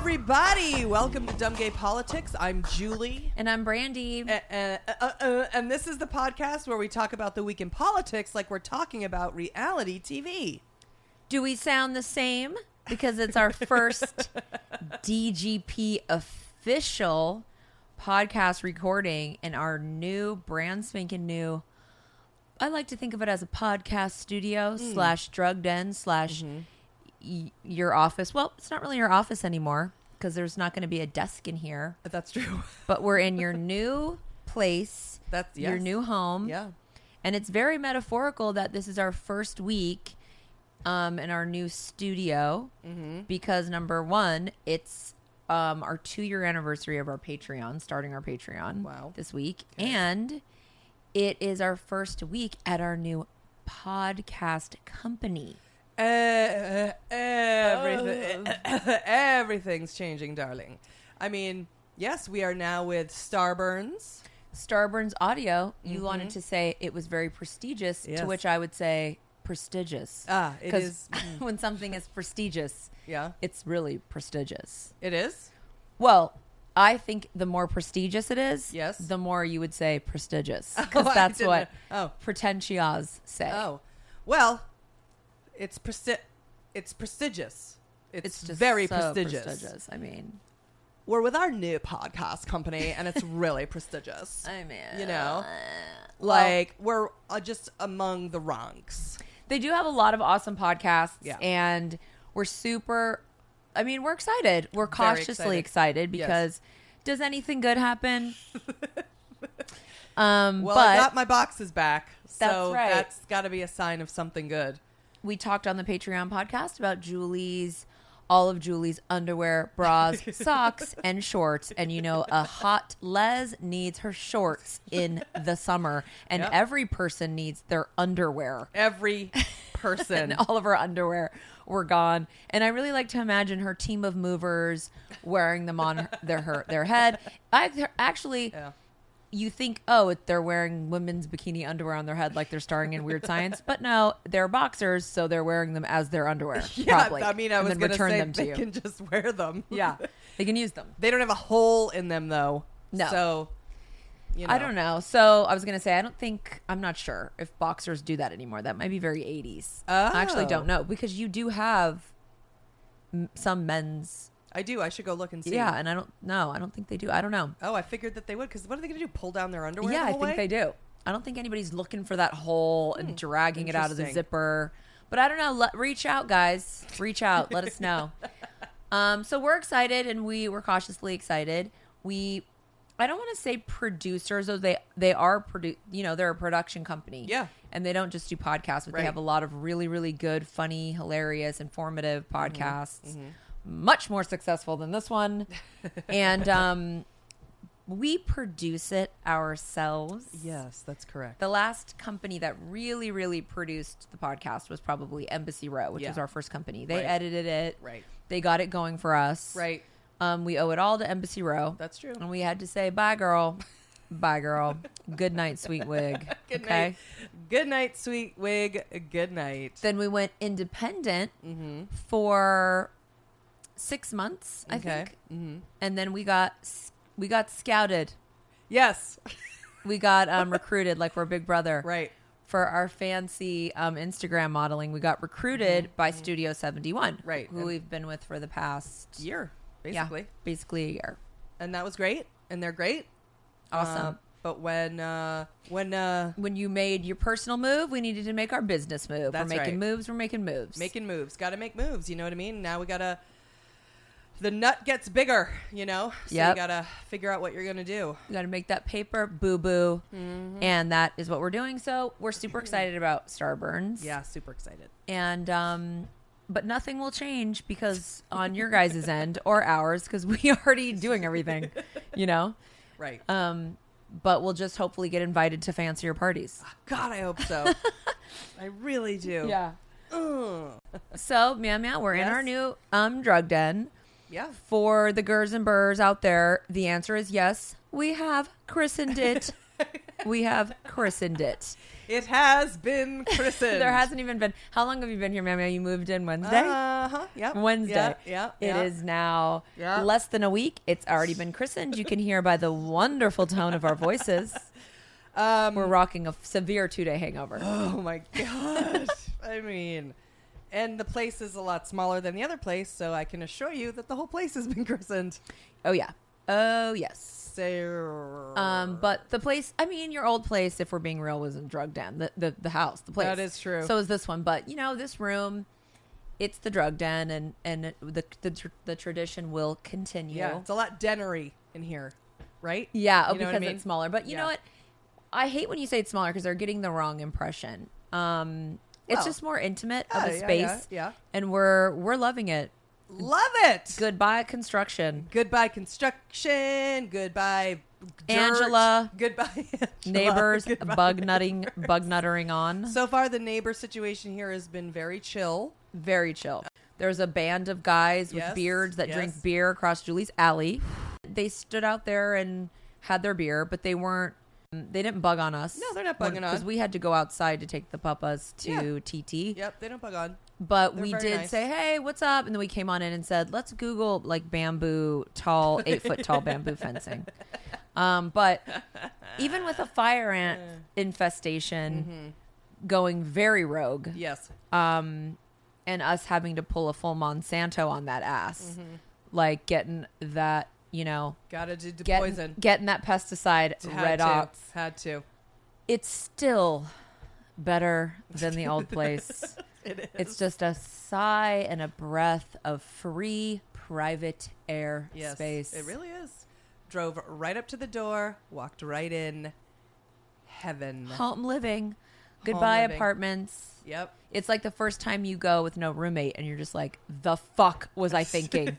Everybody. Welcome to Dumb Gay Politics. I'm Julie. And I'm Brandy. Uh, uh, uh, and this is the podcast where we talk about the week in politics like we're talking about reality TV. Do we sound the same? Because it's our first DGP official podcast recording in our new, brand spanking new. I like to think of it as a podcast studio slash drug den slash y- your office. Well, it's not really your office anymore because there's not going to be a desk in here. That's true. But we're in your new place. That's- your new home. yeah. And it's very metaphorical that this is our first week um, in our new studio Mm-hmm. because number one, it's um, our two year anniversary of our Patreon, starting our Patreon Wow. this week. And it is our first week at our new podcast company. Uh, everything, everything's changing, darling. I mean, yes, we are now with Starburns. Starburns Audio, you wanted to say it was very prestigious, Mm-hmm. Yes. to which I would say prestigious. Ah, it 'Cause is- when something is prestigious, Yeah, it's really prestigious. it is. Well, I think the more prestigious it is, Yes. the more you would say prestigious Oh, because I that's what. Oh. pretentious say. Oh, well, it's presti- It's prestigious. It's, It's just very so prestigious. I mean, We're with our new podcast company, and it's really prestigious. I mean, You know, well, like we're uh, just among the ranks. they do have a lot of awesome podcasts, Yeah. and we're super. I mean, we're excited. We're cautiously excited. excited, Yes. because does anything good happen? um, Well, but I got my boxes back, so That's right. that's got to be a sign of something good. We talked on the Patreon podcast about Julie's all of Julie's underwear, bras, socks, and shorts. And you know, a hot Les needs her shorts in the summer, and Yep. every person needs their underwear. Every person. And all of her underwear were gone. And I really like to imagine her team of movers wearing them on her- their her, their head. I actually yeah. You think, oh, they're wearing women's bikini underwear on their head like they're starring in Weird Science, but no, they're boxers, so they're wearing them as their underwear. Yeah, probably, I mean, I and was going to say them to they you. can just wear them. yeah, they can use them. they don't have a hole in them though. No. so you know. I don't know. So I was gonna say, I don't think I'm not sure if boxers do that anymore. That might be very 80s. I actually Oh. don't know because you do have m- some men's. I do. I should go look and see. Yeah, and I don't know. I don't think they do. I don't know. Oh, I figured that they would. Because what are they going to do? Pull down their underwear? yeah, the I think way? they do. I don't think anybody's looking for that hole and dragging it out of the zipper. But I don't know. Let, reach out, guys. Reach out. Let us know. Um, so we're excited, and we were cautiously excited. We, I don't want to say producers, though they they are produ- You know, they're a production company. Yeah. and they don't just do podcasts, but Right. they have a lot of really, really good, funny, hilarious, informative Mm-hmm. podcasts. Much more successful than this one, and um, we produce it ourselves. Yes, that's correct. The last company that really, really produced the podcast was probably Embassy Row, which Yeah. was our first company. They Right. edited it. Right. They got it going for us. Right. Um, we owe it all to Embassy Row. That's true. And we had to say, bye, girl. bye, girl. Good night, sweet wig. Good okay. night. Good night, sweet wig. Good night. Then we went independent Mm-hmm. for six months, I Okay. think. Mm-hmm. And then we got we got scouted. Yes. We got um, recruited like we're Big Brother. right. for our fancy um, Instagram modeling, we got recruited by Studio 71, Mm-hmm. Right. Who And- we've been with for the past Year, yeah, basically. basically a year. And that was great. And they're great. Awesome. Uh, but when uh, when uh, When you made your personal move, we needed to make our business move. That's we're making right. moves. We're making moves. making moves, got to make moves. You know what I mean? Now we gotta. The nut gets bigger, you know. So Yep. you gotta figure out what you're gonna do. You got to make that paper boo boo, Mm-hmm. and that is what we're doing. So we're super excited about Starburns. Yeah, super excited. and um, but nothing will change because on your guys' end or ours, because we are already doing everything, you know. Right. Um, but we'll just hopefully get invited to fancier parties. God, I hope so. I really do. Ugh. So, meow meow, we're in our new um drug den. Yeah. For the gers and burrs out there, the answer is yes. We have christened it. we have christened it. It has been christened. There hasn't even been. How long have you been here, meow? You moved in Wednesday. Uh huh. Yep. Wednesday. Yeah. Yeah. It yeah. is now Yeah. less than a week. It's already been christened. You can hear by the wonderful tone of our voices. Um, We're rocking a severe two day hangover. Oh my god! I mean, and the place is a lot smaller than the other place, so I can assure you that the whole place has been christened. Oh, yeah. Oh, yes. So, Um, but the place, I mean, your old place, if we're being real, was in drug den. The, the, the house, the place. That is true. So is this one. But, you know, this room, it's the drug den, and, and the, the, tr- the tradition will continue. yeah, it's a lot dennery in here, right? Yeah, oh, You know because I mean? it's smaller. But you know what? I hate when you say it's smaller because they're getting the wrong impression. Um, it's Well, just more intimate of a space, yeah, yeah. and we're we're loving it. Love it. Goodbye construction, Goodbye construction. Goodbye dirt. Angela. Goodbye Angela. neighbors, Goodbye. bug nutting, bug nuttering on. So far, the neighbor situation here has been very chill. Very chill. There's a band of guys with Yes, beards that drink beer across Julie's alley. They stood out there and had their beer, but they weren't. They didn't bug on us. No, they're not bugging us. because we had to go outside to take the puppas to TT. Yep, they don't bug on. But They're we very did nice. say, "Hey, what's up?" And then we came on in and said, "Let's Google like bamboo, tall, eight foot tall bamboo fencing." Um, but even with a fire ant infestation Mm-hmm. going very rogue, Yes. um, and us having to pull a full Monsanto on that ass, Mm-hmm. like getting that, you know, Gotta do the getting, poison. getting that pesticide Had red to. ox. Had to. It's still better than the old place. It is. It's just a sigh and a breath of free private air Yes, space. It really is. Drove right up to the door, walked right in. Heaven. home living. Goodbye living. apartments. Yep. It's like the first time you go with no roommate and you're just like, the fuck was I thinking?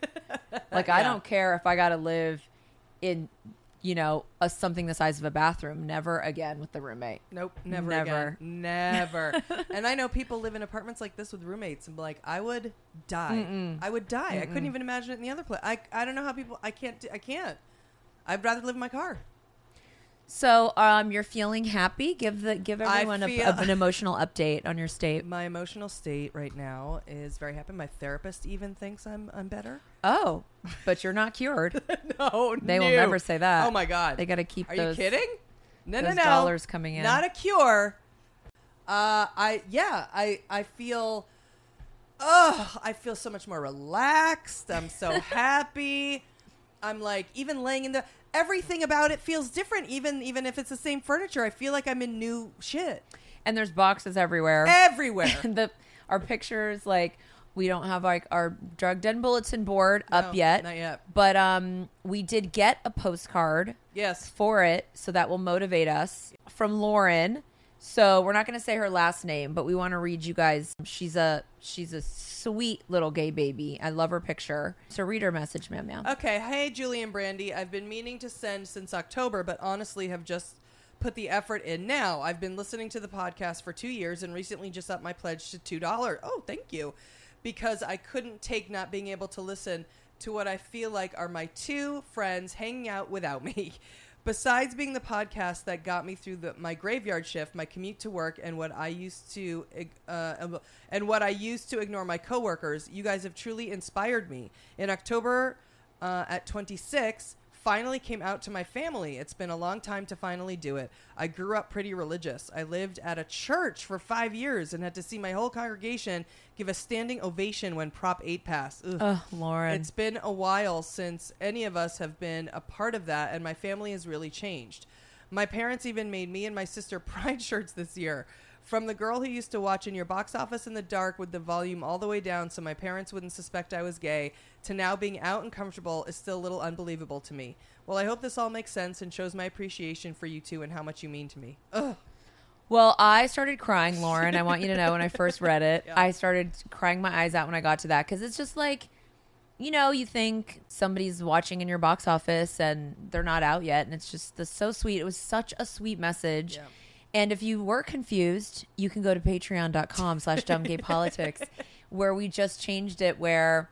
like I Yeah. don't care if I got to live in you know, a something the size of a bathroom. Never again with the roommate. Nope. Never. Never. Again. Never. and I know people live in apartments like this with roommates, and be like, I would die. I would die. I couldn't even imagine it in the other place. I, I don't know how people. I can't. Do, I can't. I'd rather live in my car. So, um, you're feeling happy? Give the give everyone a, a- an emotional update on your state. My emotional state right now is very happy. My therapist even thinks I'm I'm better. Oh, but you're not cured. no, no. They will never say that. Oh my god, They got to keep Are those. you kidding? No, no, no. dollars coming in. Not a cure. Uh, I yeah, I I feel. Oh, I feel so much more relaxed. I'm so happy. I'm like even laying in the everything about it feels different. Even even if it's the same furniture, I feel like I'm in new shit And there's boxes everywhere. everywhere. The our pictures like we don't have like our drug den bulletin board up yet. not yet. But um we did get a postcard yes, for it, so that will motivate us from Lauren. So we're not going to say her last name, but we want to read you guys. She's a she's a sweet little gay baby. I love her picture. So read her message, ma'am. Okay, hey Julie and Brandy. I've been meaning to send since October, but honestly have just put the effort in now. I've been listening to the podcast for two years and recently just upped my pledge to two dollars. Oh, thank you. Because I couldn't take not being able to listen to what I feel like are my two friends hanging out without me. Besides being the podcast that got me through the, my graveyard shift, my commute to work, and what I used to uh, and what I used to ignore my coworkers, you guys have truly inspired me. In October, uh, at 26, finally came out to my family. It's been a long time to finally do it. I grew up pretty religious. I lived at a church for five years and had to see my whole congregation give a standing ovation when Prop 8 passed. Ugh. Oh, Lauren. It's been a while since any of us have been a part of that, and my family has really changed. My parents even made me and my sister pride shirts this year. From the girl who used to watch in your box office in the dark with the volume all the way down so my parents wouldn't suspect I was gay, to now being out and comfortable is still a little unbelievable to me. Well, I hope this all makes sense and shows my appreciation for you two and how much you mean to me. Ugh. Well, I started crying, Lauren. I want you to know when I first read it, Yeah. I started crying my eyes out when I got to that because it's just like, you know, you think somebody's watching in your box office and they're not out yet, and it's just the, so sweet. It was such a sweet message. Yeah. And if you were confused, you can go to patreon.com slash dumbgaypolitics where we just changed it where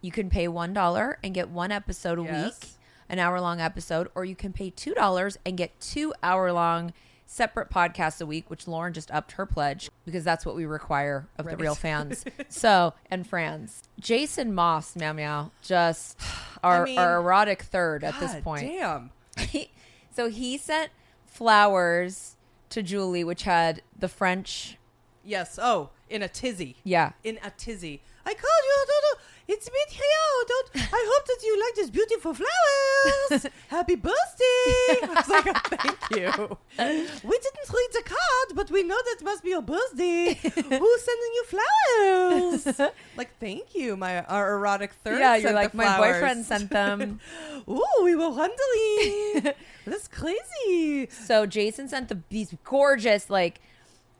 you can pay $1 and get one episode a Yes. week, an hour long episode, or you can pay $2 and get two hour long separate podcasts a week, which Lauren just upped her pledge because that's what we require of the real fans. so, and friends. Jason Moss, meow meow, just our, mean, our erotic third at this point. Damn. so he sent flowers to Julie, which had the French. Yes. Oh, in a tizzy. Yeah. In a tizzy. I called you. It's me here. Don't. I hope that you like these beautiful flowers. Happy birthday. I was like, oh, thank you. We didn't read the card, but we know that must be your birthday. Who's sending you flowers? like, thank you. My our erotic third. yeah, you're like, my boyfriend sent them. Ooh, we were wondering. That's crazy. so Jason sent the, these gorgeous, like,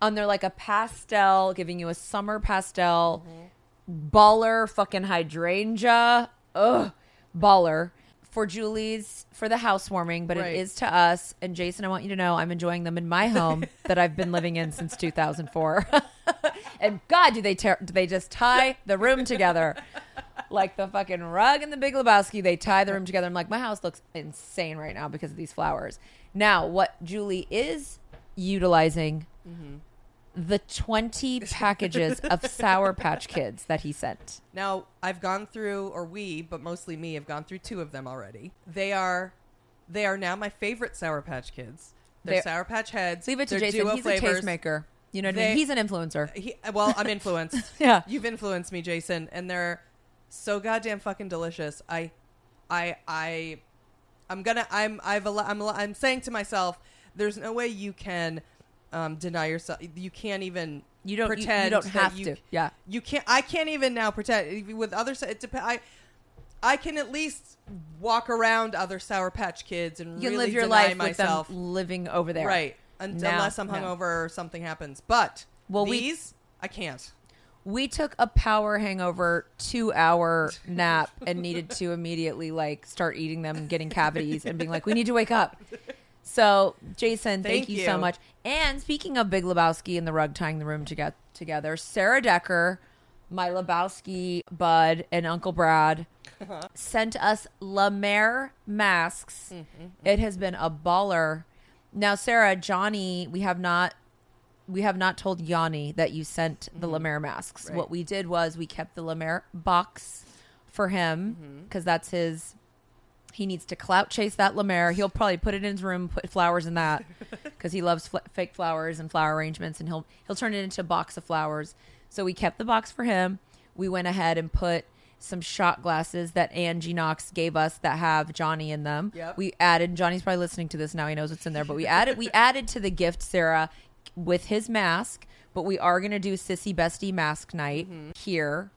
on their like a pastel, giving you a summer pastel, mm-hmm. Baller fucking hydrangea. Ugh, baller. For Julie's, for the housewarming, but Right. it is to us. And Jason, I want you to know I'm enjoying them in my home that I've been living in since 2004. and God, do they tear, do they just tie the room together? like the fucking rug in the Big Lebowski. They tie the room together. I'm like, my house looks insane right now because of these flowers. Now, what Julie is utilizing mm-hmm. The 20 packages of Sour Patch Kids that he sent. Now, I've gone through, or we, but mostly me, have gone through two of them already. They are, they are now my favorite Sour Patch Kids. They're, They're- Sour Patch Heads. Leave it to Jason. He's flavors. a tastemaker. You know what I mean? He's an influencer. He, well, I'm influenced. Yeah. you've influenced me, Jason, and they're so goddamn fucking delicious. I, I, I, I'm gonna. I'm. I've I'm I'm saying to myself, there's no way you can um, deny yourself. You can't even. You don't- you- you pretend. don't have you, to. Yeah. You can't. I can't even now pretend with other. It depends. I. I can at least walk around other Sour Patch Kids and You really live your deny life myself. living over there. Right. Un- Now- unless I'm no. hungover or something happens. But Well, we- I can't. We took a power hangover two hour nap and needed to immediately like start eating them getting cavities and being like, we need to wake up. So, Jason, thank, Thank you, so much. And speaking of Big Lebowski and the rug tying the room to get together, Sarah Decker, my Lebowski bud, and Uncle Brad uh-huh. sent us La Mer masks. Mm-hmm, mm-hmm. It has been a baller. Now, Sarah, Johnny, we have not we have not told Yanni that you sent the La Mer mm-hmm. masks. Right. What we did was we kept the La Mer box for him because that's his. He needs to clout chase that La Mer. He'll probably put it in his room, put flowers in that because he loves fl- fake flowers and flower arrangements, and he'll he'll turn it into a box of flowers. So we kept the box for him. We went ahead and put some shot glasses that Angie Knox gave us that have Johnny in them. Yep. We added. Johnny's probably listening to this now. He knows what's in there. But we added. We added to the gift Sarah with his mask. But we are going to do Sissy Bestie Mask Night mm-hmm. here,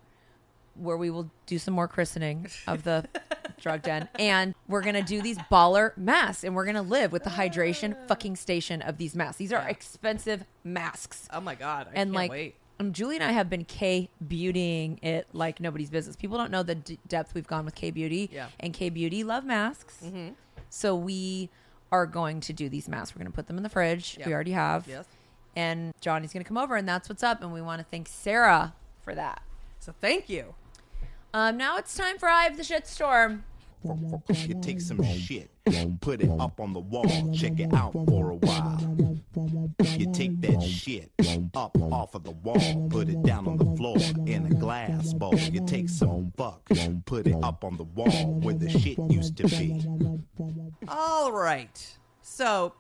where we will do some more christening of the drug den, and we're going to do these baller masks, and we're going to live with the hydration fucking station of these masks. These are Yeah. expensive masks Oh my god! I and can't like wait. um, Julie and I have been K beautying it like nobody's business. People don't know the d- depth we've gone with K beauty. Yeah. And K beauty love masks. So we are going to do these masks. We're going to put them in the fridge. Yep. We already have. Yes. And Johnny's going to come over, and that's what's up. And we want to thank Sarah for that. So thank you. Um, now it's time for Eye of the Shitstorm. You take some shit, put it up on the wall, check it out for a while. You take that shit up off of the wall, put it down on the floor in a glass bowl. You take some fuck, put it up on the wall where the shit used to be. All right. So,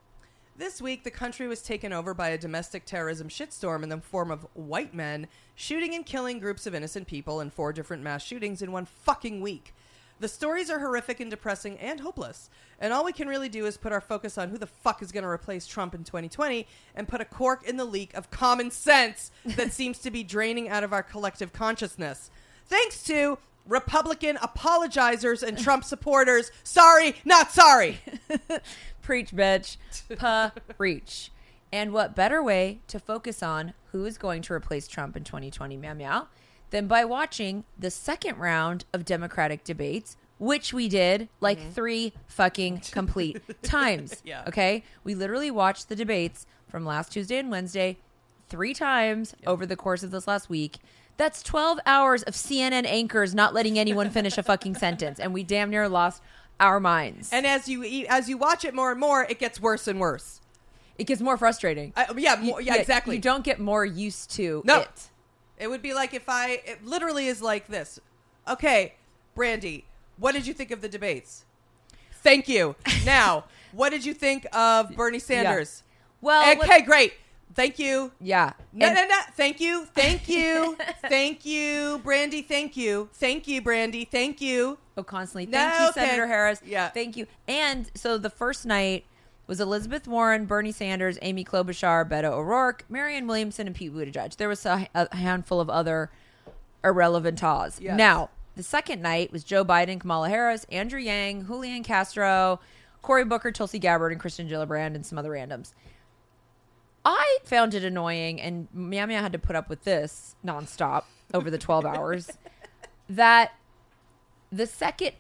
this week the country was taken over by a domestic terrorism shitstorm in the form of white men shooting and killing groups of innocent people in four different mass shootings in one fucking week. The stories are horrific and depressing and hopeless. And all we can really do is put our focus on who the fuck is going to replace Trump in 2020 and put a cork in the leak of common sense that seems to be draining out of our collective consciousness. Thanks to Republican apologizers and Trump supporters. Sorry, not sorry. Preach, bitch. Preach. And what better way to focus on who is going to replace Trump in 2020, meow meow, than by watching the second round of Democratic debates, which we did like mm-hmm. three fucking complete times. Yeah. Okay. We literally watched the debates from last Tuesday and Wednesday three times over the course of this last week. That's 12 hours of CNN anchors not letting anyone finish a fucking sentence. And we damn near lost our minds. And as you eat, as you watch it more and more, it gets worse and worse. it gets more frustrating. I, yeah, more, yeah, exactly. You don't get more used to No. it. It would be like if I it literally is like this. Okay, Brandy, what did you think of the debates? Thank you. Now, what did you think of Bernie Sanders? Well, okay, great. Thank you. yeah. No, And- no, no. Thank you. Thank you. thank you, Brandy. Thank you. Thank you, Brandy. Thank you. Oh, constantly. No, Thank you, okay. Senator Harris. Yeah. Thank you. And so the first night was Elizabeth Warren, Bernie Sanders, Amy Klobuchar, Beto O'Rourke, Marianne Williamson, and Pete Buttigieg. There was a, a handful of other irrelevant taws. Yes. Now, the second night was Joe Biden, Kamala Harris, Andrew Yang, Julian Castro, Cory Booker, Tulsi Gabbard, and Kirsten Gillibrand, and some other randoms. I found it annoying, and Meow Meow had to put up with this nonstop over the 12 hours, that the second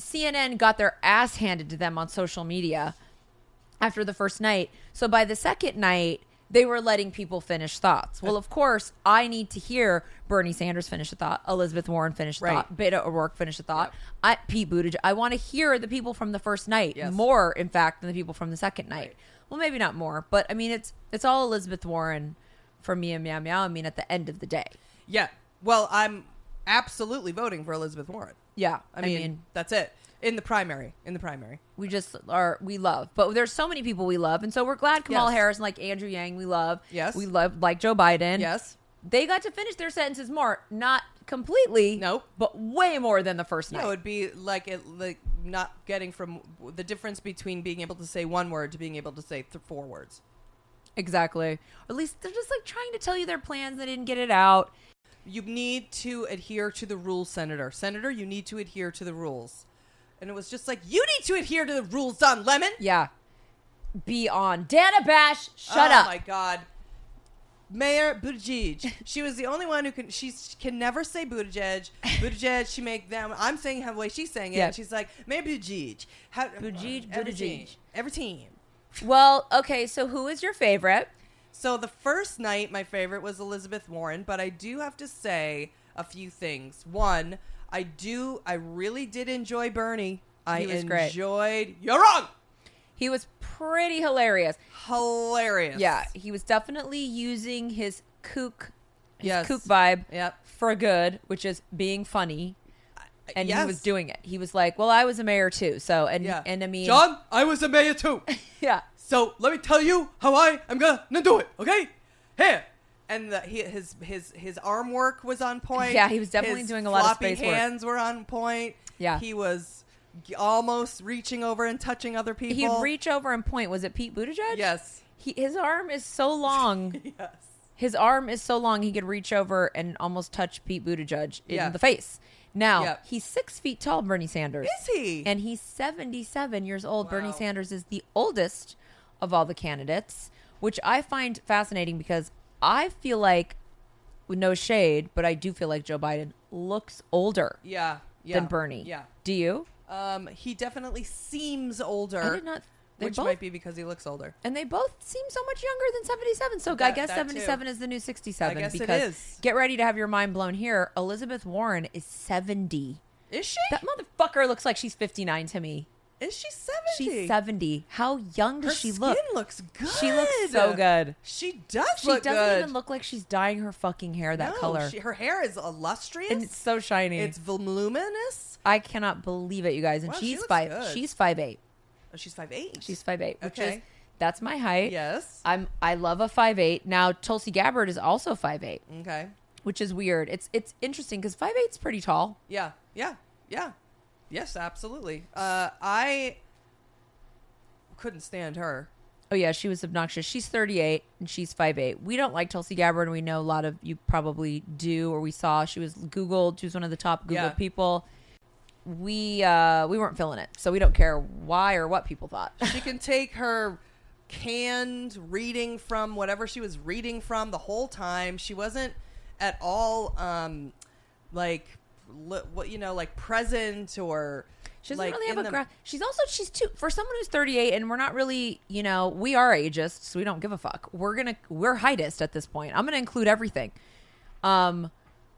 CNN got their ass handed to them on social media after the first night. So by the second night, they were letting people finish thoughts. Well, of course, I need to hear Bernie Sanders finish a thought, Elizabeth Warren finish a Right. thought, Beto O'Rourke finish a thought, I, Pete Buttigieg. I want to hear the people from the first night Yes. more, in fact, than the people from the second night. Well, maybe not more, but I mean, it's it's all Elizabeth Warren for me and Meow Meow. I mean, at the end of the day, Yeah. Well, I'm absolutely voting for Elizabeth Warren. yeah. I mean, that's it. In the primary. In the primary. we just are we love but there's so many people we love and so we're glad kamala Yes. harris and like andrew yang we love Yes. we love like joe biden Yes. they got to finish their sentences more not completely Nope. but way more than the first No, night it would be like it, like not getting from the difference between being able to say one word to being able to say th- four words. exactly or at least they're just like trying to tell you their plans they didn't get it out You need to adhere to the rules, Senator. Senator, you need to adhere to the rules. And it was just like, you need to adhere to the rules, Don Lemon. yeah be on dana bash shut oh up my God. Mayor Buttigieg. she was the only one who can. She can never say Buttigieg. Buttigieg. She make them. I'm saying how the way she's saying it. And She's like Mayor Buttigieg. How, Buttigieg, every Buttigieg. team. Every team. well okay so who is your favorite So the first night, my favorite was Elizabeth Warren, but I do have to say a few things. One, I do, I really did enjoy Bernie. I was great. enjoyed. You're wrong. He was pretty hilarious Hilarious. Yeah, he was definitely using his kook, his Yes. kook vibe Yep. for good, which is being funny, and he was doing it. He was like, "Well, I was a mayor too, so and Yeah. and I mean, John, I was a mayor too. yeah, so let me tell you how I am gonna do it. Okay, here. And the, he, his his his arm work was on point. Yeah, he was definitely His doing a lot of space work. His hands were on point. Yeah. he was almost reaching over and touching other people. he'd reach over and point. Was it Pete Buttigieg? Yes. He, his arm is so long. Yes. his arm is so long he could reach over and almost touch Pete Buttigieg in Yeah. the face. Now Yeah. he's six feet tall, Bernie Sanders. Is he? And he's seventy-seven years old. Bernie Sanders is the oldest of all the candidates, which I find fascinating because I feel like, with no shade, but I do feel like Joe Biden looks older Yeah. Yeah. than Bernie. Yeah. Do you? Um, he definitely seems older. I did not. They which both, might be because he looks older. and they both seem so much younger than 77. So I guess that too. 77 is the new 67. I guess it because is. get ready to have your mind blown here. Elizabeth Warren is 70. Is she? That motherfucker looks like she's 59 to me. Is she seventy? She's 70. How young Her does she skin look? looks good. She looks so good. She does look. She doesn't good. even look like she's dyeing her fucking hair that No, color. she- her hair is illustrious. and it's so shiny. It's voluminous. I cannot believe it, you guys. And Wow, she's looks five. good. She's five eight. Oh, she's five eight. She's five eight, which Okay. is that's my height. yes. I'm I love a five eight. Now Tulsi Gabbard is also five eight, Okay. which is weird. It's it's interesting because five eight's pretty tall. Yeah. Yeah. Yeah. Yes, absolutely. Uh, I couldn't stand her. Oh yeah, she was obnoxious. She's 38 and she's 5'8. We don't like Tulsi Gabbard, and we know a lot of you probably do, or we saw she was Googled. She was one of the top Googled Yeah. people. We uh, we weren't feeling it, so we don't care why or what people thought. She can take her canned reading from whatever she was reading from the whole time. She wasn't at all um, like li- what you know, like present or She doesn't like really have a the- gra- She's also she's too for someone who's 38 and we're not really, you know, we are ageist, so we don't give a fuck. We're going to we're heightist at this point. I'm going to include everything. Um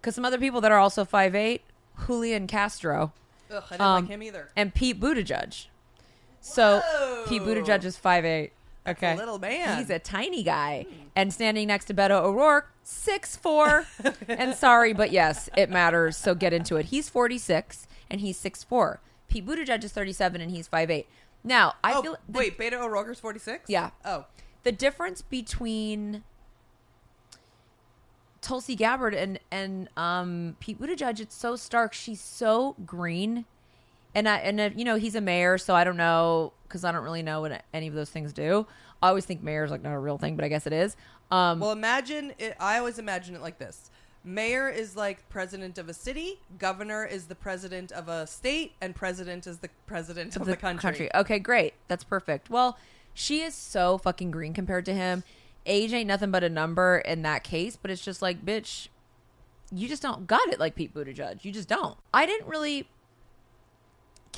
cuz some other people that are also 5'8, Julian Castro Ugh, I didn't um, like him either. and Pete Buttigieg. So Whoa. Pete Buttigieg is 5'8. Okay. little man. He's a tiny guy. And standing next to Beto O'Rourke, 6'4. and sorry, but yes, it matters. So get into it. He's 46 and he's 6'4. Pete Buttigieg is 37 and he's 5'8. Now, I oh, feel the, wait, Beto is forty six. Yeah. Oh, the difference between Tulsi Gabbard and and um, Pete Buttigieg, it's so stark. She's so green, and I and uh, you know he's a mayor, so I don't know because I don't really know what any of those things do. I always think mayor's like not a real thing, but I guess it is. Um, well, imagine it. I always imagine it like this: Mayor is like president of a city, governor is the president of a state, and president is the president of, the, country. Okay, great. That's perfect. Well, she is so fucking green compared to him. Age ain't nothing but a number in that case, but it's just like, bitch, you just don't got it like Pete Buttigieg. You just don't. I didn't really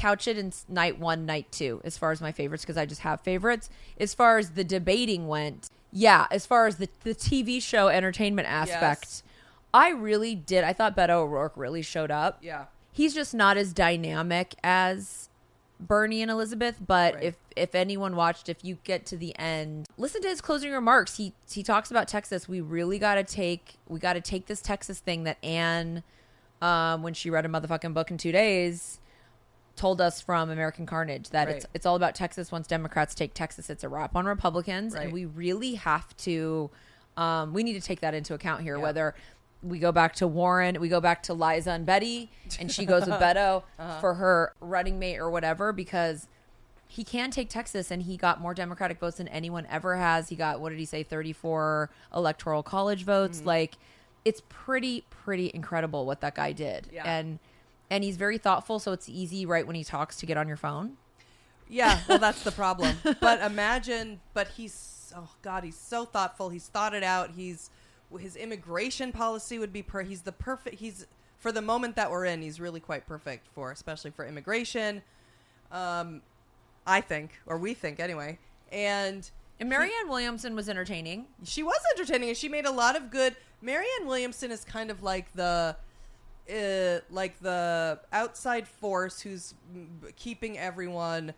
couch it in night one, night two, as far as my favorites, because I just have favorites. As far as the debating went, yeah, as far as the, the TV show entertainment aspect, Yes. I really did. I thought Beto O'Rourke really showed up Yeah. he's just not as dynamic as Bernie and Elizabeth. But Right. if if anyone watched, if you get to the end, listen to his closing remarks. He he talks about Texas. We really got to take we got to take this Texas thing that Anne, um, when she read a motherfucking book in two days, told us from American Carnage that it's it's all about Texas. Once Democrats take Texas, it's a wrap on Republicans, Right. and we really have to. Um, we need to take that into account here. Yeah. Whether we go back to Warren, we go back to Liza and Betty, and she goes with Beto Uh-huh. for her running mate or whatever, because he can take Texas, and he got more Democratic votes than anyone ever has. He got what did he say, thirty four electoral college votes. Mm-hmm. Like, it's pretty pretty incredible what that guy did, Yeah. and and he's very thoughtful, so it's easy right when he talks to get on your phone. Yeah, well, that's the problem. but imagine, but he's oh god, he's so thoughtful. He's thought it out. He's his immigration policy would be per. He's the perfect. He's for the moment that we're in. He's really quite perfect for, especially for immigration. Um, I think, or we think anyway. And And Marianne Williamson was entertaining. she was entertaining and she made a lot of good marianne williamson is kind of like the uh, like the outside force who's keeping everyone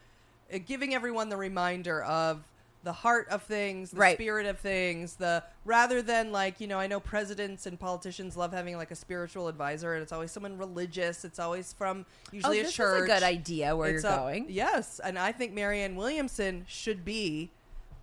uh, giving everyone the reminder of the heart of things the Right. spirit of things the rather than like you know i know presidents and politicians love having like a spiritual advisor and it's always someone religious it's always from usually oh, a church a good idea where it's you're a- going. Yes, and I think Marianne Williamson should be.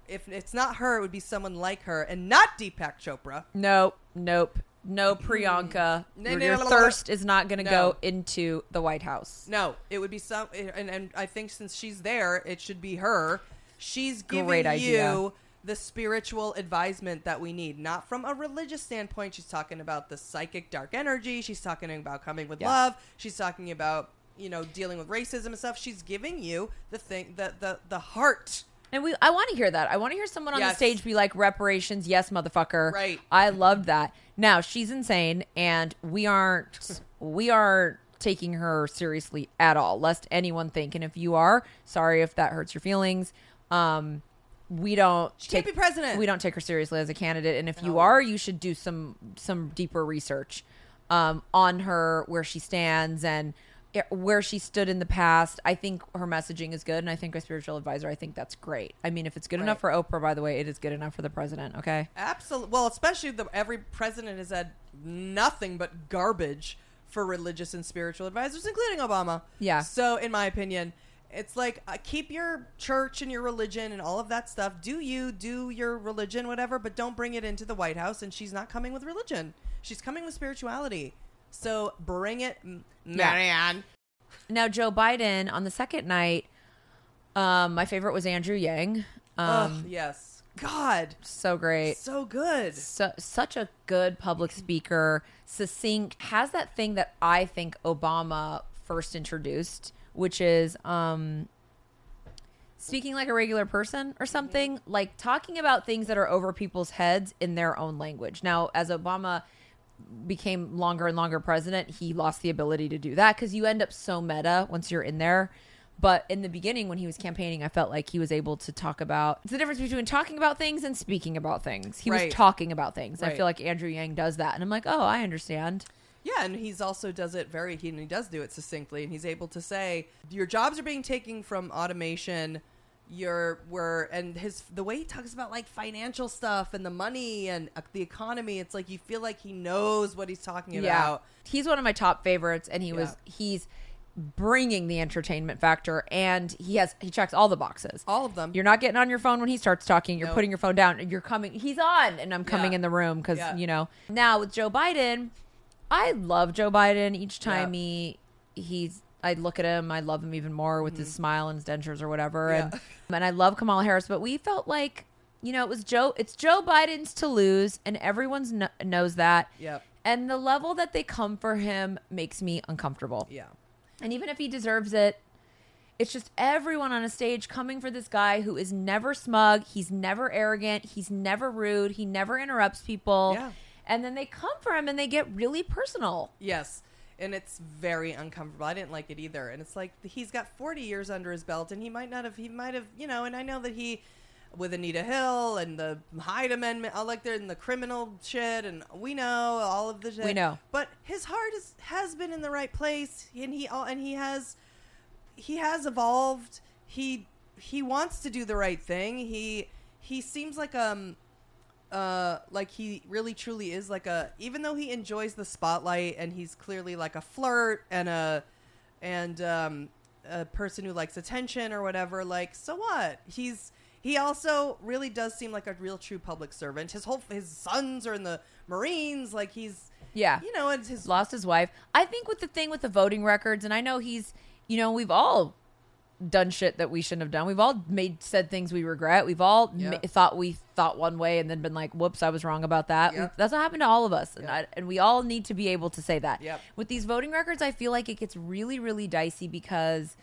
If it's not her, it would be someone like her, and not Deepak Chopra. Nope, nope, no Priyanka. Mm-hmm. No, your no, no, thirst is not going to go into the White House. No, it would be some. And, and I think since she's there, it should be her. She's giving Great idea. you the spiritual advisement that we need, not from a religious standpoint. She's talking about the psychic dark energy. She's talking about coming with Yeah. love. She's talking about you know dealing with racism and stuff. She's giving you the thing, the the the heart. And we, I want to hear that. I want to hear someone on the stage be like, reparations, yes, motherfucker. Right. I love that. Now she's insane, and we aren't, we aren't taking her seriously at all, lest anyone think. And if you are, sorry if that hurts your feelings. Um, we don't She can't be president. We don't take her seriously as a candidate, and if you are, you should do some some deeper research um, on her, where she stands, and where she stood in the past. I think her messaging is good, and I think a spiritual advisor. I think that's great. I mean, if it's good enough for Oprah, by the way, it is good enough for the president. Okay. Absolutely. Well, especially the every president has had nothing but garbage for religious and spiritual advisors, including Obama. Yeah. So, in my opinion, it's like uh, keep your church and your religion and all of that stuff. Do you do your religion, whatever, but don't bring it into the White House. And she's not coming with religion; she's coming with spirituality. So bring it, M- Yeah. Marianne. now Joe Biden on the second night, um, my favorite was Andrew Yang. Um, Ugh, yes. God, so great. so good. so, such a good public speaker, succinct, has that thing that I think Obama first introduced, which is um, speaking like a regular person or something, like talking about things that are over people's heads in their own language. Now, as Obama became longer and longer president, he lost the ability to do that because you end up so meta once you're in there. But in the beginning, when he was campaigning, I felt like he was able to talk about it's the difference between talking about things and speaking about things. He Right. was talking about things. I feel like Andrew Yang does that, and I'm like, oh, I understand. Yeah, and he's also does it very he, and he does do it succinctly and he's able to say your jobs are being taken from automation your were and his the way he talks about like financial stuff and the money and uh, the economy it's like you feel like he knows what he's talking about yeah. he's one of my top favorites, and he was he's bringing the entertainment factor, and he has he checks all the boxes. all of them You're not getting on your phone when he starts talking. You're Nope. putting your phone down. and You're coming. He's on, and I'm coming Yeah. in the room because Yeah. you know. Now with Joe Biden, I love Joe Biden. Each time Yeah. he he's, I look at him, I love him even more with his mm-hmm. smile and his dentures or whatever. And Yeah. and I love Kamala Harris, but we felt like you know it was Joe. It's Joe Biden's to lose, and everyone's kn- knows that. Yep. And the level that they come for him makes me uncomfortable. yeah And even if he deserves it, it's just everyone on a stage coming for this guy who is never smug, he's never arrogant, he's never rude, he never interrupts people. Yeah. And then they come for him and they get really personal. Yes. And it's very uncomfortable. I didn't like it either. And it's like he's got 40 years under his belt, and he might not have, he might have, you know, and I know that he, with Anita Hill and the Hyde Amendment, I like they're in the criminal shit, and we know all of the shit. We know. But his heart is, has been in the right place, and he, all and he has, he has evolved. He, he wants to do the right thing. He, he seems like, um, uh like he really truly is like a even though he enjoys the spotlight and he's clearly like a flirt and a and um a person who likes attention or whatever like so what he's he also really does seem like a real true public servant his whole his sons are in the marines like he's Yeah. you know it's his Lost his wife. I think with the thing with the voting records, and I know he's, you know, we've all done shit that we shouldn't have done. We've all made said things we regret. We've all Yeah. ma- thought we thought one way and then been like, "Whoops, I was wrong about that." Yep. That's what happened to all of us, and, I, and we all need to be able to say that. Yep. With these voting records, I feel like it gets really, really dicey because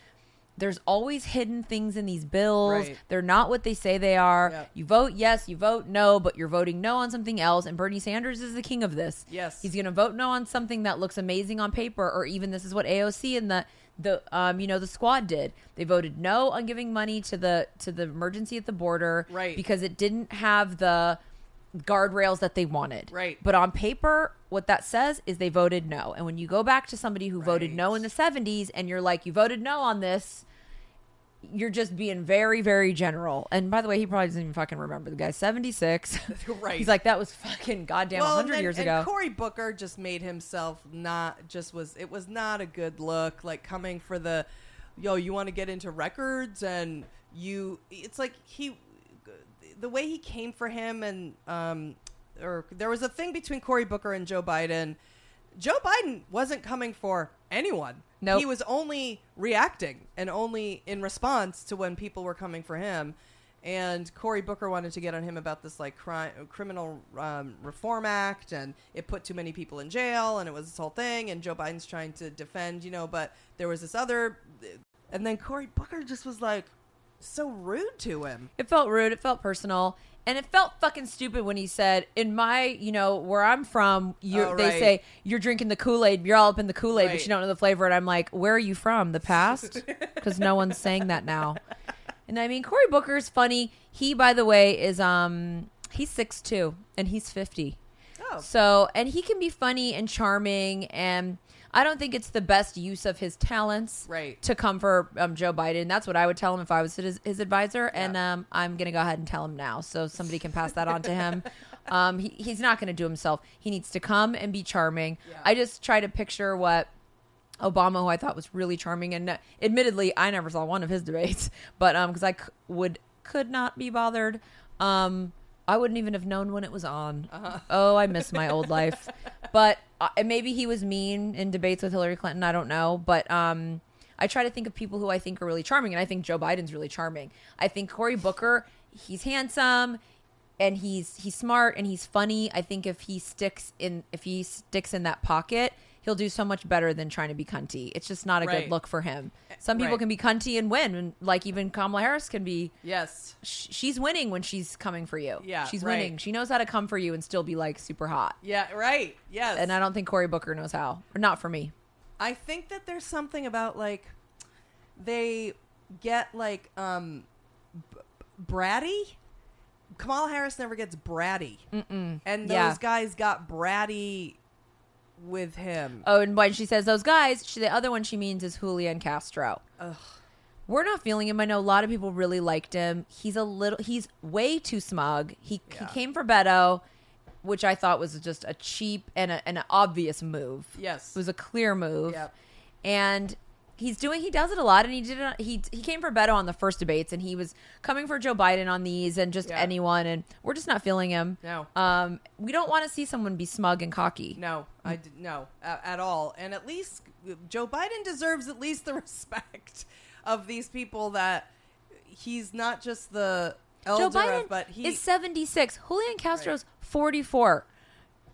there's always hidden things in these bills. Right. They're not what they say they are. Yep. You vote yes, you vote no, but you're voting no on something else. And Bernie Sanders is the king of this. Yes. he's going to vote no on something that looks amazing on paper, or even this is what AOC and the the um you know the squad did. They voted no on giving money to the to the emergency at the border, Right. Because it didn't have the guardrails that they wanted, Right. But on paper, what that says is they voted no. And when you go back to somebody who voted no in the '70s, and you're like, you voted no on this. You're just being very, very general. And by the way, he probably doesn't even fucking remember. The guy's 76. Right. He's like, that was fucking goddamn well, 100 and, years and ago. Cory Booker just made himself not just was it was not a good look. Like coming for the, yo, you want to get into records and you, it's like he, the way he came for him and um, or there was a thing between Cory Booker and Joe Biden. Joe Biden wasn't coming for anyone. Nope. He was only reacting and only in response to when people were coming for him. And Cory Booker wanted to get on him about this like crime, criminal um, reform act, and it put too many people in jail, and it was this whole thing. And Joe Biden's trying to defend, you know, but there was this other, and then Cory Booker just was like so rude to him. It felt rude. It felt personal. And it felt fucking stupid when he said, "In my, you know, where I'm from, you Oh, they right. say you're drinking the Kool Aid. You're all up in the Kool Aid, but you don't know the flavor." And I'm like, "Where are you from? The past?" Because no one's saying that now. And I mean, Cory Booker's funny. He, by the way, is um he's six two and he's fifty. Oh, So, and he can be funny and charming, and I don't think it's the best use of his talents, Right. to come for um, Joe Biden. That's what I would tell him if I was his, his advisor, and um, I'm gonna go ahead and tell him now, so somebody can pass that on to him. Um, he, he's not gonna do himself. He needs to come and be charming. Yeah. I just try to picture what. Obama, who I thought was really charming, and admittedly, I never saw one of his debates, but um, because I c- would could not be bothered, um, I wouldn't even have known when it was on. Oh, I miss my old life. But uh, maybe he was mean in debates with Hillary Clinton. I don't know, but um, I try to think of people who I think are really charming, and I think Joe Biden's really charming. I think Cory Booker, he's handsome and he's he's smart and he's funny. I think if he sticks in if he sticks in that pocket, he'll do so much better than trying to be cunty. It's just not a Right. good look for him. Some people Right. can be cunty and win, and like even Kamala Harris can be. Yes. sh- She's winning when she's coming for you. Yeah, she's right. winning. She knows how to come for you and still be like super hot. Yeah, right. Yes. And I don't think Cory Booker knows how. Or not for me. I think that there's something about like they get like um b- bratty. Kamala Harris never gets bratty, Mm-mm. and those Yeah. guys got bratty with him. Oh, and when she says those guys, she, the other one she means is Julian Castro. We're not feeling him. I know a lot of people really liked him. He's a little. He's way too smug. He Yeah. he came for Beto, which I thought was just a cheap and a, an obvious move. Yes. it was a clear move. Yep. And he's doing. He does it a lot, and he did it. He he came for Beto on the first debates, and he was coming for Joe Biden on these, and just Yeah. anyone. And we're just not feeling him. No. Um, we don't want to see someone be smug and cocky. No, I did no a- at all. And at least Joe Biden deserves at least the respect of these people that he's not just the elder, Joe Biden of, but he is 76. Julian Castro's 44.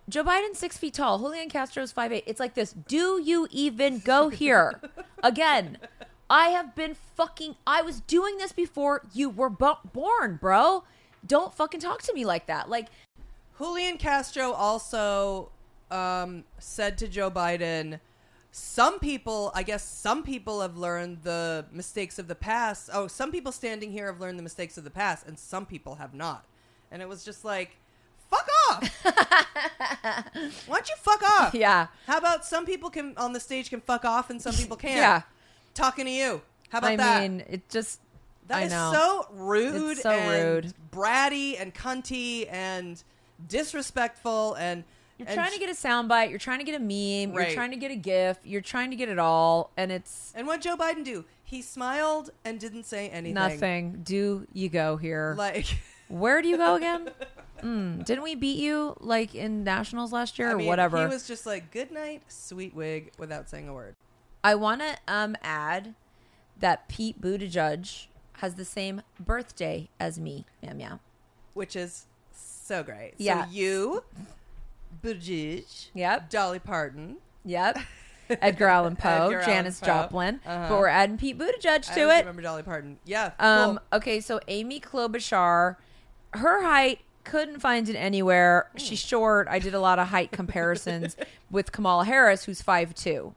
Joe Biden's six feet tall. Julian Castro's five eight. It's like this. Do you even go here? Again, I have been fucking. I was doing this before you were bo- born, bro. Don't fucking talk to me like that. Like, Julian Castro also um, said to Joe Biden, some people, I guess some people have learned the mistakes of the past. Oh, some people standing here have learned the mistakes of the past, and some people have not. And it was just like, fuck off. Why don't you fuck off? yeah. How about some people can on the stage can fuck off and some people can't? Yeah. Talking to you. How about that? I that? mean, it just. That I is know. so rude. It's so and rude. bratty and cunty and disrespectful and You're and trying to get a soundbite. You're trying to get a meme. Right. You're trying to get a GIF. You're trying to get it all. And it's And what Joe Biden do? He smiled and didn't say anything. nothing. Do you go here? Like Where do you go again? mm, didn't we beat you like in nationals last year I or mean, whatever? He was just like, "Good night, sweet wig," without saying a word. I want to um add that Pete Buttigieg has the same birthday as me. Meow meow. Which is so great. Yeah. So you, Buttigieg, Yep. Dolly Parton, Yep. Edgar Allan Poe, Edgar Poe. Joplin, Uh-huh. but we're adding Pete Buttigieg to always it. Remember Dolly Parton? Yeah. Um, cool. okay, so Amy Klobuchar, her height couldn't find it anywhere. Hmm. She's short. I did a lot of height comparisons with Kamala Harris, who's 5'2".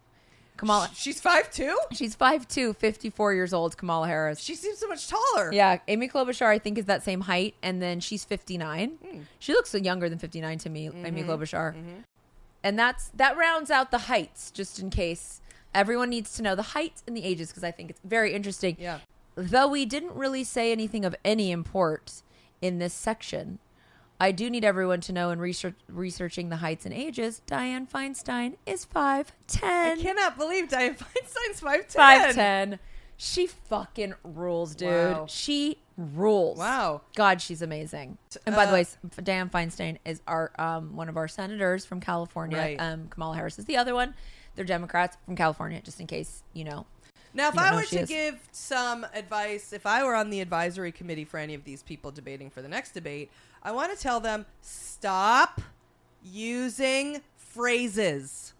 Kamala, She's five two. she's 5'2", 54 years old, Kamala Harris. She seems so much taller. Yeah, Amy Klobuchar, I think, is that same height, and then she's 59. Hmm. She looks younger than 59 to me, Amy Mm-hmm. Klobuchar. And that's that rounds out the heights, just in case everyone needs to know the heights and the ages, because I think it's very interesting. Yeah. Though we didn't really say anything of any import in this section, I do need everyone to know in research, researching the heights and ages, Dianne Feinstein is 5'10". I cannot believe Dianne Feinstein's five ten. 5'10". She fucking rules, dude. Wow. She rules. Wow. God, she's amazing. And by the Uh, way, Dianne Feinstein is our um, one of our senators from California. Right. Um, Kamala Harris is the other one. They're Democrats from California, just in case you know. Now, if I were to is. give some advice, if I were on the advisory committee for any of these people debating for the next debate, I want to tell them stop using phrases.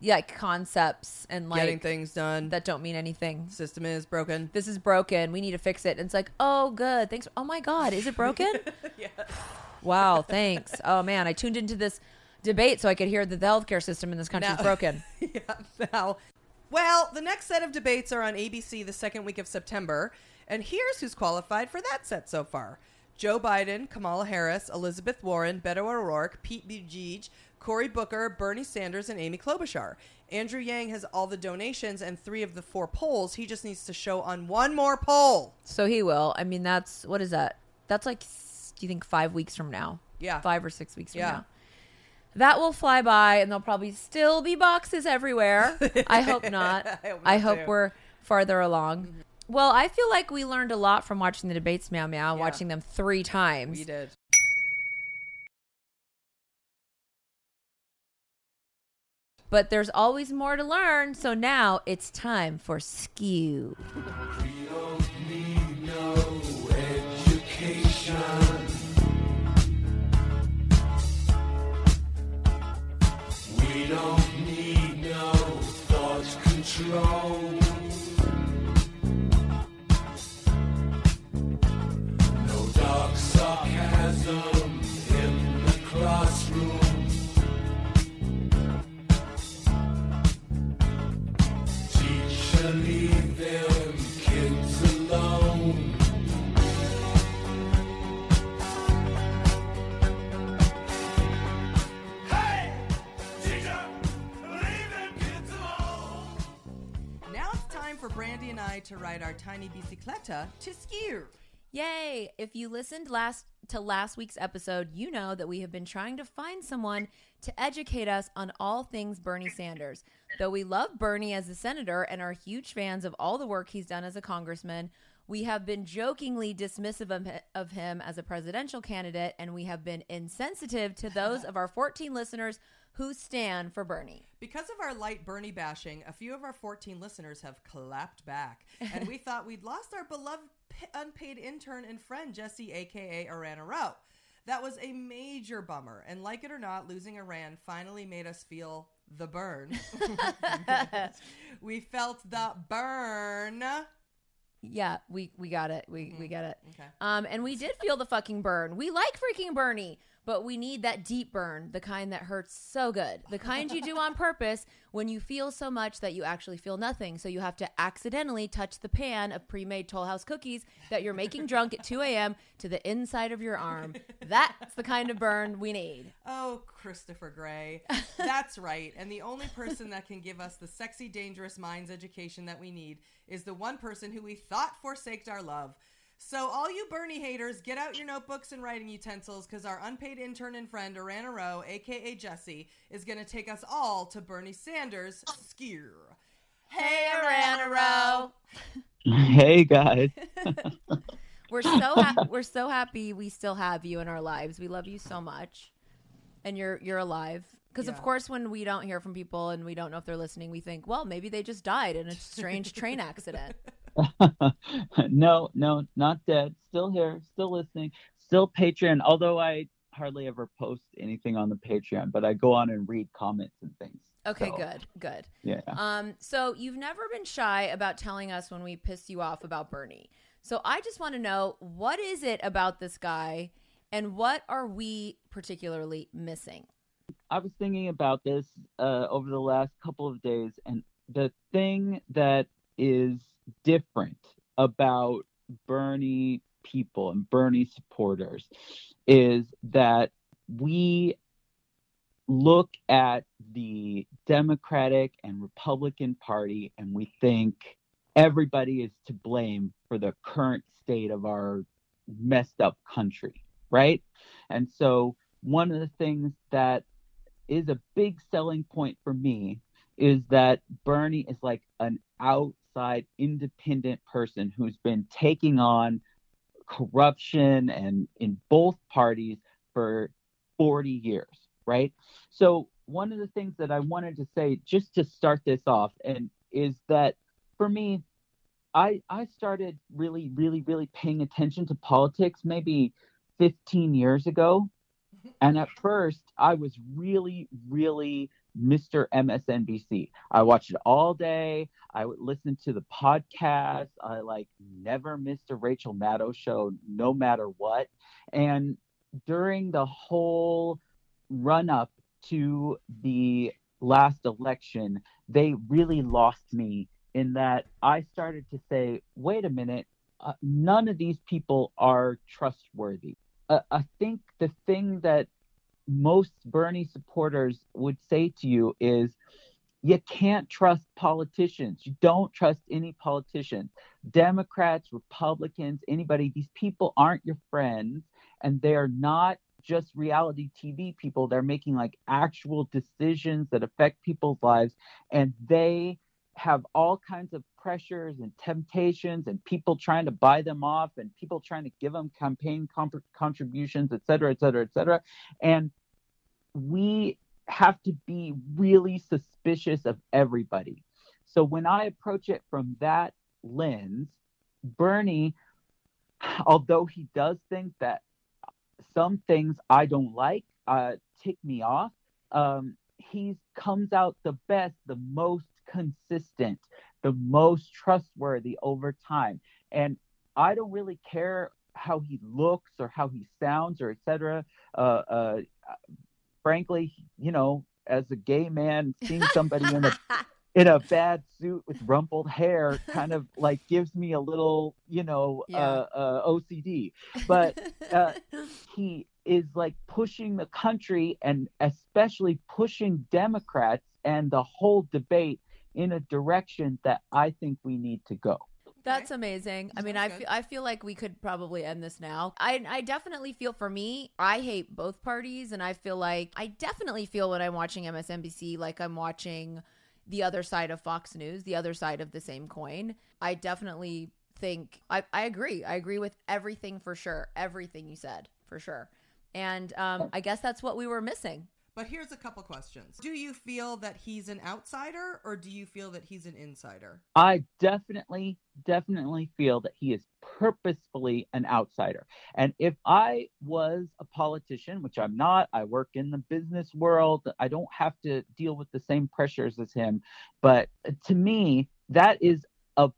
Yeah, like concepts and like Getting things done. that don't mean anything. system is broken. This is broken. We need to fix it. And it's like, oh, good. Thanks. Oh my God, is it broken? yeah. wow, thanks. Oh man, I tuned into this debate so I could hear that the healthcare system in this country is broken. yeah. Now, well, the next set of debates are on ABC the second week of September, and here's who's qualified for that set so far: Joe Biden, Kamala Harris, Elizabeth Warren, Beto O'Rourke, Pete Buttigieg, Cory Booker, Bernie Sanders, and Amy Klobuchar. Andrew Yang has all the donations and three of the four polls. He just needs to show on one more poll. So he will. I mean, that's what is that? That's like, do you think five weeks from now? Yeah. Five or six weeks from Yeah. now. That will fly by, and there'll probably still be boxes everywhere. I hope not. I hope I hope we're farther along. Mm-hmm. Well, I feel like we learned a lot from watching the debates, meow meow, Yeah. watching them three times. We did. But there's always more to learn. So now it's time for Skew. Thought I to ride our tiny bicicleta to ski. Yay! If you listened last to last week's episode, you know that we have been trying to find someone to educate us on all things Bernie Sanders. Though we love Bernie as a senator and are huge fans of all the work he's done as a congressman, we have been jokingly dismissive of, of him as a presidential candidate, and we have been insensitive to those of our 14 listeners who stand for Bernie. Because of our light Bernie bashing, a few of our 14 listeners have clapped back, and we thought we'd lost our beloved unpaid intern and friend, Jesse, aka Arana Rowe. That was a major bummer, and like it or not, losing Iran finally made us feel the burn. we felt the burn. Yeah, we we got it. We we get it. Okay. Um, and we did feel the fucking burn. We like freaking Bernie, but we need that deep burn, the kind that hurts so good, the kind you do on purpose when you feel so much that you actually feel nothing. So you have to accidentally touch the pan of pre-made Toll House cookies that you're making drunk at 2 a.m. to the inside of your arm. That's the kind of burn we need. Oh, Christopher Gray. That's right. And the only person that can give us the sexy, dangerous minds education that we need is the one person who we thought forsaked our love. So, all you Bernie haters, get out your notebooks and writing utensils because our unpaid intern and friend, Arana Rowe, aka Jesse, is going to take us all to Bernie Sanders' skier. Hey, Arana Rowe. Hey guys. We're so ha- we're so happy we still have you in our lives. We love you so much, and you're you're alive. Because of course, when we don't hear from people and we don't know if they're listening, we think, well, maybe they just died in a strange train accident. no, no, not dead. Still here, still listening, still Patreon. Although I hardly ever post anything on the Patreon, but I go on and read comments and things. Okay, So, good, good. Yeah. Um, so you've never been shy about telling us when we piss you off about Bernie. So I just want to know what is it about this guy, and what are we particularly missing? I was thinking about this uh, over the last couple of days, and the thing that is different about Bernie people and Bernie supporters is that we look at the Democratic and Republican Party and we think everybody is to blame for the current state of our messed up country, right? And so, one of the things that is a big selling point for me is that Bernie is like an outside independent person who's been taking on corruption and in both parties for 40 years, right? So one of the things that I wanted to say just to start this off and is that for me I I started really really really paying attention to politics maybe 15 years ago mm-hmm. and at first, I was really, really Mr. MSNBC. I watched it all day. I would listen to the podcast. I like never missed a Rachel Maddow show, no matter what. And during the whole run up to the last election, they really lost me in that I started to say, wait a minute, uh, none of these people are trustworthy. Uh, I think the thing that most Bernie supporters would say to you is you can't trust politicians. You don't trust any politicians. Democrats, Republicans, anybody, these people aren't your friends and they're not just reality TV people. They're making like actual decisions that affect people's lives and they have all kinds of pressures and temptations and people trying to buy them off and people trying to give them campaign comp- contributions, et cetera, et cetera, et cetera. And we have to be really suspicious of everybody. So when I approach it from that lens, Bernie, although he does things that some things I don't like, uh, tick me off, um, he comes out the best, the most consistent, the most trustworthy over time. And I don't really care how he looks or how he sounds or etc. Uh, uh, frankly, you know, as a gay man, seeing somebody in a in a bad suit with rumpled hair kind of like gives me a little, you know, Yeah. uh, uh, OCD. But uh, he is like pushing the country and especially pushing Democrats and the whole debate in a direction that I think we need to go. That's amazing. I mean, I feel. I feel like we could probably end this now. I I definitely feel for me, I hate both parties and I feel like I definitely feel when I'm watching MSNBC like I'm watching the other side of Fox News, the other side of the same coin. I definitely think I I agree. I agree with everything for sure. Everything you said, for sure. And um I guess that's what we were missing. But here's a couple questions. Do you feel that he's an outsider or do you feel that he's an insider? I definitely, definitely feel that he is purposefully an outsider. And if I was a politician, which I'm not, I work in the business world, I don't have to deal with the same pressures as him. But to me, that is a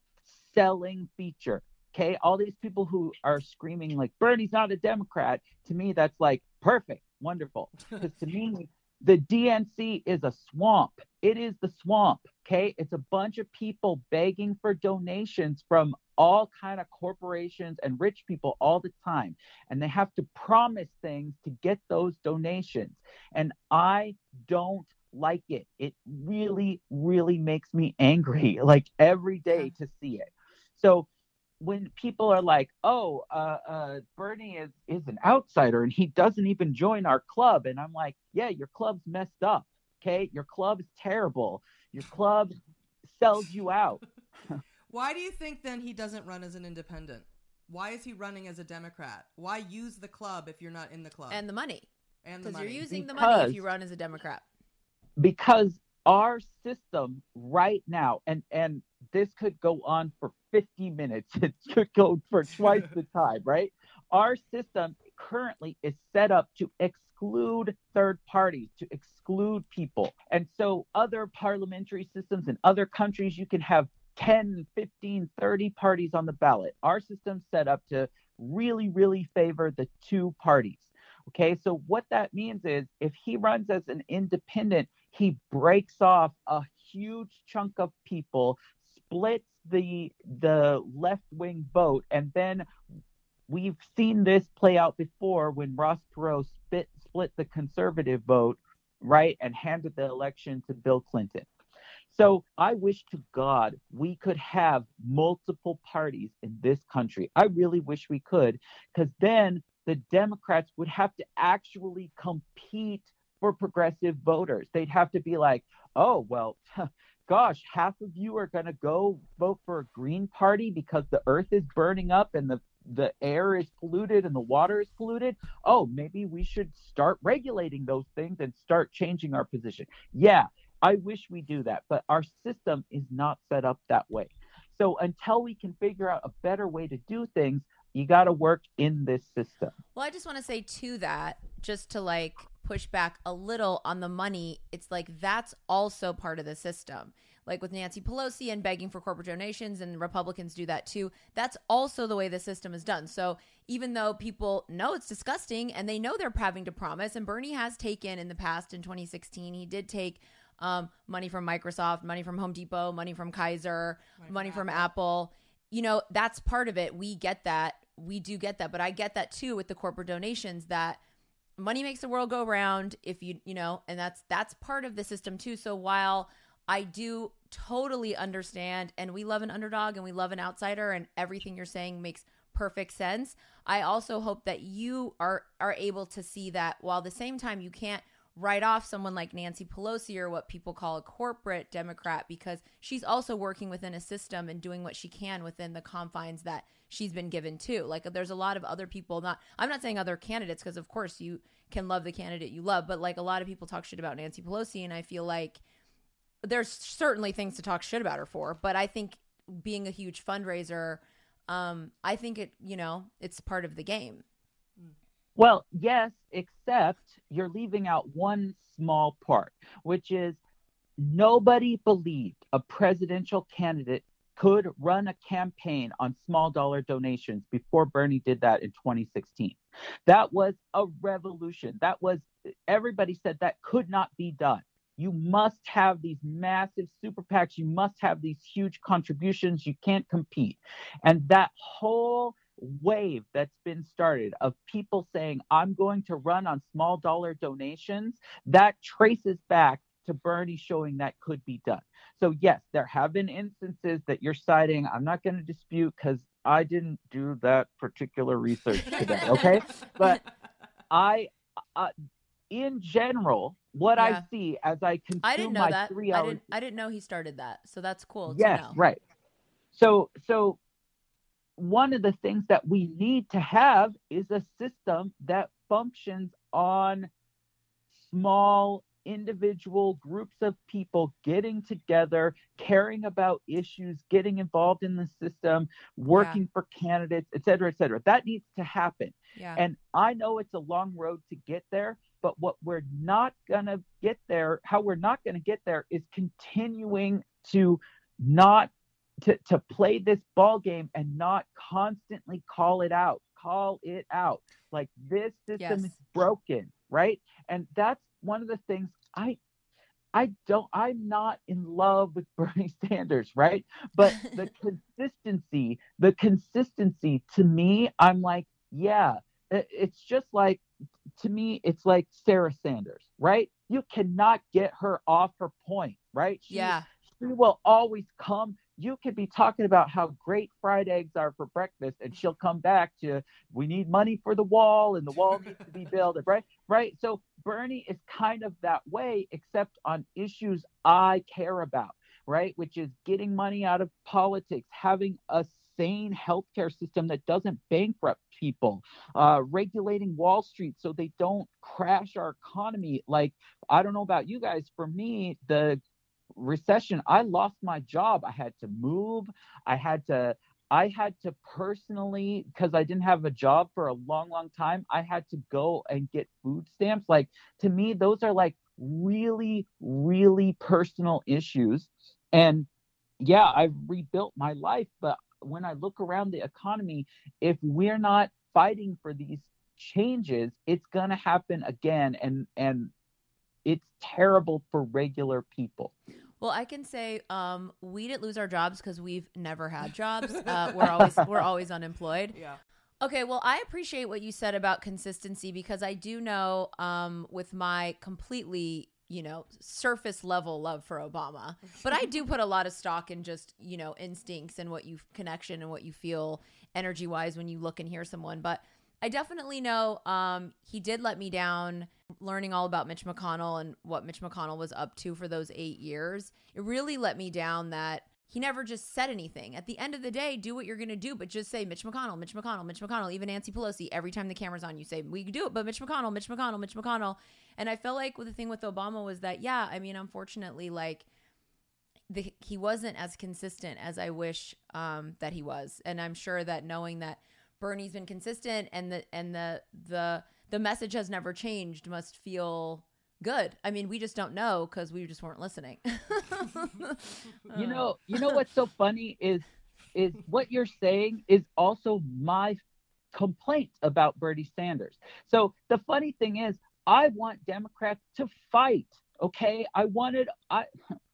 selling feature. Okay. All these people who are screaming, like, Bernie's not a Democrat, to me, that's like perfect, wonderful. Because to me, the DNC is a swamp. It is the swamp. Okay. It's a bunch of people begging for donations from all kind of corporations and rich people all the time. And they have to promise things to get those donations. And I don't like it. It really, really makes me angry, like every day to see it. So when people are like, "Oh, uh, uh, Bernie is is an outsider and he doesn't even join our club," and I'm like, "Yeah, your club's messed up. Okay, your club is terrible. Your club sells you out." Why do you think then he doesn't run as an independent? Why is he running as a Democrat? Why use the club if you're not in the club? And the money. and the Because you're money? using the money if you run as a Democrat. because our system right now and and this could go on for 50 minutes. It could go for twice the time right? Our system currently is set up to exclude third parties to exclude people. And so other parliamentary systems in other countries you can have 10 15 30 parties on the ballot. Our system's set up to really really favor the two parties. Okay so what that means is if he runs as an independent he breaks off a huge chunk of people splits the the left wing vote and then we've seen this play out before when Ross Perot split split the conservative vote right and handed the election to Bill Clinton so I wish to God we could have multiple parties in this country. I really wish we could, because then the Democrats would have to actually compete for progressive voters. They'd have to be like, oh, well, gosh, half of you are going to go vote for a Green Party because the earth is burning up and the the air is polluted and the water is polluted. Oh, maybe we should start regulating those things and start changing our position. Yeah, I wish we do that, but our system is not set up that way. So until we can figure out a better way to do things, you got to work in this system. Well, I just want to say to that, just to like push back a little on the money, it's like that's also part of the system. Like with Nancy Pelosi and begging for corporate donations, and Republicans do that too. That's also the way the system is done. So even though people know it's disgusting and they know they're having to promise, and Bernie has taken in the past in 2016, he did take um, money from Microsoft, money from Home Depot, money from Kaiser, money from Apple. You know, that's part of it. We get that. We do get that. But I get that too with the corporate donations that money makes the world go round if you, you know, and that's that's part of the system too. So while I do totally understand and we love an underdog and we love an outsider and everything you're saying makes perfect sense. I also hope that you are are able to see that while the same time you can't write off someone like Nancy Pelosi or what people call a corporate Democrat because she's also working within a system and doing what she can within the confines that she's been given too. Like there's a lot of other people not I'm not saying other candidates because of course you can love the candidate you love, but like a lot of people talk shit about Nancy Pelosi and I feel like there's certainly things to talk shit about her for, but I think being a huge fundraiser um I think it, you know, it's part of the game. Well, yes, except you're leaving out one small part, which is nobody believed a presidential candidate could run a campaign on small dollar donations before Bernie did that in 2016. That was a revolution. That was, everybody said that could not be done. You must have these massive super PACs. You must have these huge contributions. You can't compete. And that whole wave that's been started of people saying, I'm going to run on small dollar donations, that traces back to Bernie showing that could be done. So, yes, there have been instances that you're citing. I'm not going to dispute because I didn't do that particular research today. Okay. but I, uh, in general, what Yeah. I see as I consume I didn't know my that. three I hours didn't I didn't know he started that. So that's cool yes to know. right so so one of the things that we need to have is a system that functions on small individual groups of people getting together caring about issues getting involved in the system working for candidates et cetera et cetera that needs to happen Yeah. and I know it's a long road to get there, but what we're not going to get there, how we're not going to get there is continuing to not to, to play this ball game and not constantly call it out, call it out. Like this system Yes. is broken, right? And that's one of the things I I don't I'm not in love with Bernie Sanders, right? But the consistency, the consistency to me, I'm like, yeah, it's just like to me, it's like Sarah Sanders, right? You cannot get her off her point, right? She, yeah. she will always come. You could be talking about how great fried eggs are for breakfast, and she'll come back to we need money for the wall, and the wall needs to be built, right? Right. So Bernie is kind of that way, except on issues I care about, right? Which is getting money out of politics, having a sane healthcare system that doesn't bankrupt people, uh, regulating Wall Street so they don't crash our economy. Like, I don't know about you guys. For me, the recession, I lost my job. I had to move. I had to. I had to personally, because I didn't have a job for a long, long time, I had to go and get food stamps. Like, to me, those are like really, really personal issues. And yeah, I've rebuilt my life. But when I look around the economy, if we're not fighting for these changes, it's going to happen again. And, and, it's terrible for regular people. Well, I can say um, we didn't lose our jobs because we've never had jobs. Uh, we're always we're always unemployed. Yeah. Okay, well, I appreciate what you said about consistency because I do know um, with my completely, you know, surface level love for Obama, but I do put a lot of stock in just, you know, instincts and what you connection and what you feel energy wise when you look and hear someone. But I definitely know um, he did let me down learning all about Mitch McConnell and what Mitch McConnell was up to for those eight years. It really let me down that he never just said anything. At the end of the day, do what you're going to do, but just say Mitch McConnell, Mitch McConnell, Mitch McConnell, even Nancy Pelosi. Every time the camera's on, you say, we do it, but Mitch McConnell, Mitch McConnell, Mitch McConnell. And I felt like with the thing with Obama was that, yeah, I mean, unfortunately, like, the, he wasn't as consistent as I wish um, that he was, and I'm sure that knowing that Bernie's been consistent and the and the the the message has never changed must feel good. I mean, we just don't know because we just weren't listening. You know, you know what's so funny is is what you're saying is also my complaint about Bernie Sanders. So the funny thing is, I want Democrats to fight. Okay, I wanted I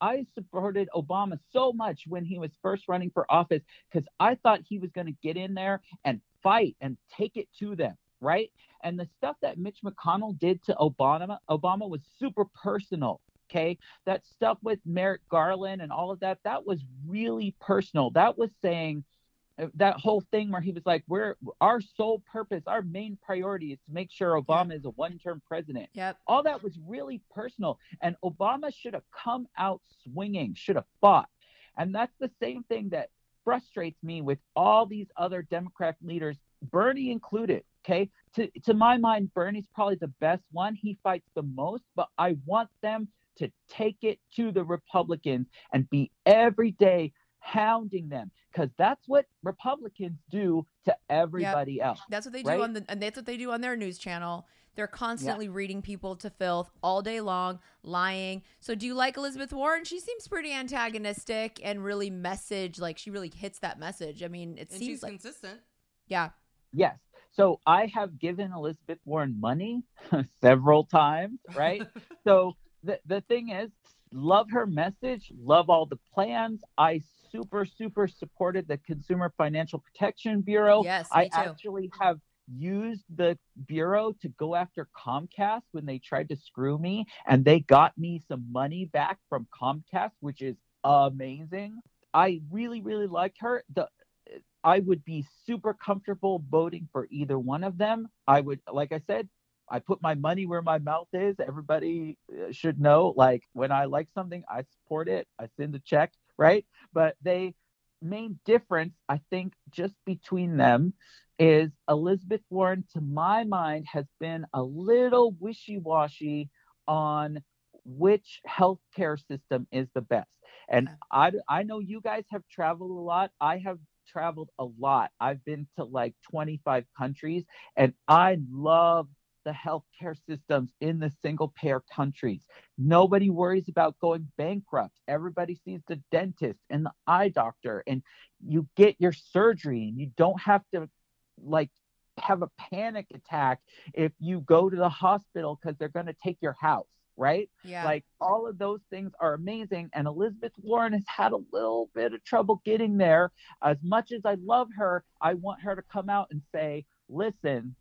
I supported Obama so much when he was first running for office because I thought he was going to get in there and fight and take it to them, right? And the stuff that Mitch McConnell did to Obama, Obama was super personal. Okay, that stuff with Merrick Garland and all of that, that was really personal. That was saying, uh, that whole thing where he was like, "We're our sole purpose, our main priority is to make sure Obama is a one-term president." Yep. All that was really personal, and Obama should have come out swinging, should have fought, and that's the same thing that frustrates me with all these other Democrat leaders, Bernie included. Okay, to to my mind, Bernie's probably the best one. He fights the most, but I want them to take it to the Republicans and be every day hounding them because that's what Republicans do to everybody else. That's what they do Right? on the and that's what they do on their news channel. They're constantly reading people to filth all day long, lying. So do you like Elizabeth Warren? She seems pretty antagonistic and really message like she really hits that message. I mean, it and seems she's like consistent. yeah. Yes. So I have given Elizabeth Warren money several times, right? so the the thing is, love her message, love all the plans. I super super supported the Consumer Financial Protection Bureau. Yes, I too. actually have used the bureau to go after Comcast when they tried to screw me and they got me some money back from Comcast, which is amazing. I really really liked her. The I would be super comfortable voting for either one of them. I would, like I said, I put my money where my mouth is. Everybody uh, should know, like, when I like something, I support it. I send a check, right? But they, main difference, I think, just between them is Elizabeth Warren, to my mind, has been a little wishy washy on which healthcare system is the best. And I, I know you guys have traveled a lot. I have traveled a lot. I've been to like 25 countries, and I love the healthcare systems in the single payer countries. Nobody worries about going bankrupt. Everybody sees the dentist and the eye doctor, and you get your surgery, and you don't have to like have a panic attack if you go to the hospital because they're going to take your house, right? Yeah. Like all of those things are amazing. And Elizabeth Warren has had a little bit of trouble getting there. As much as I love her, I want her to come out and say, listen,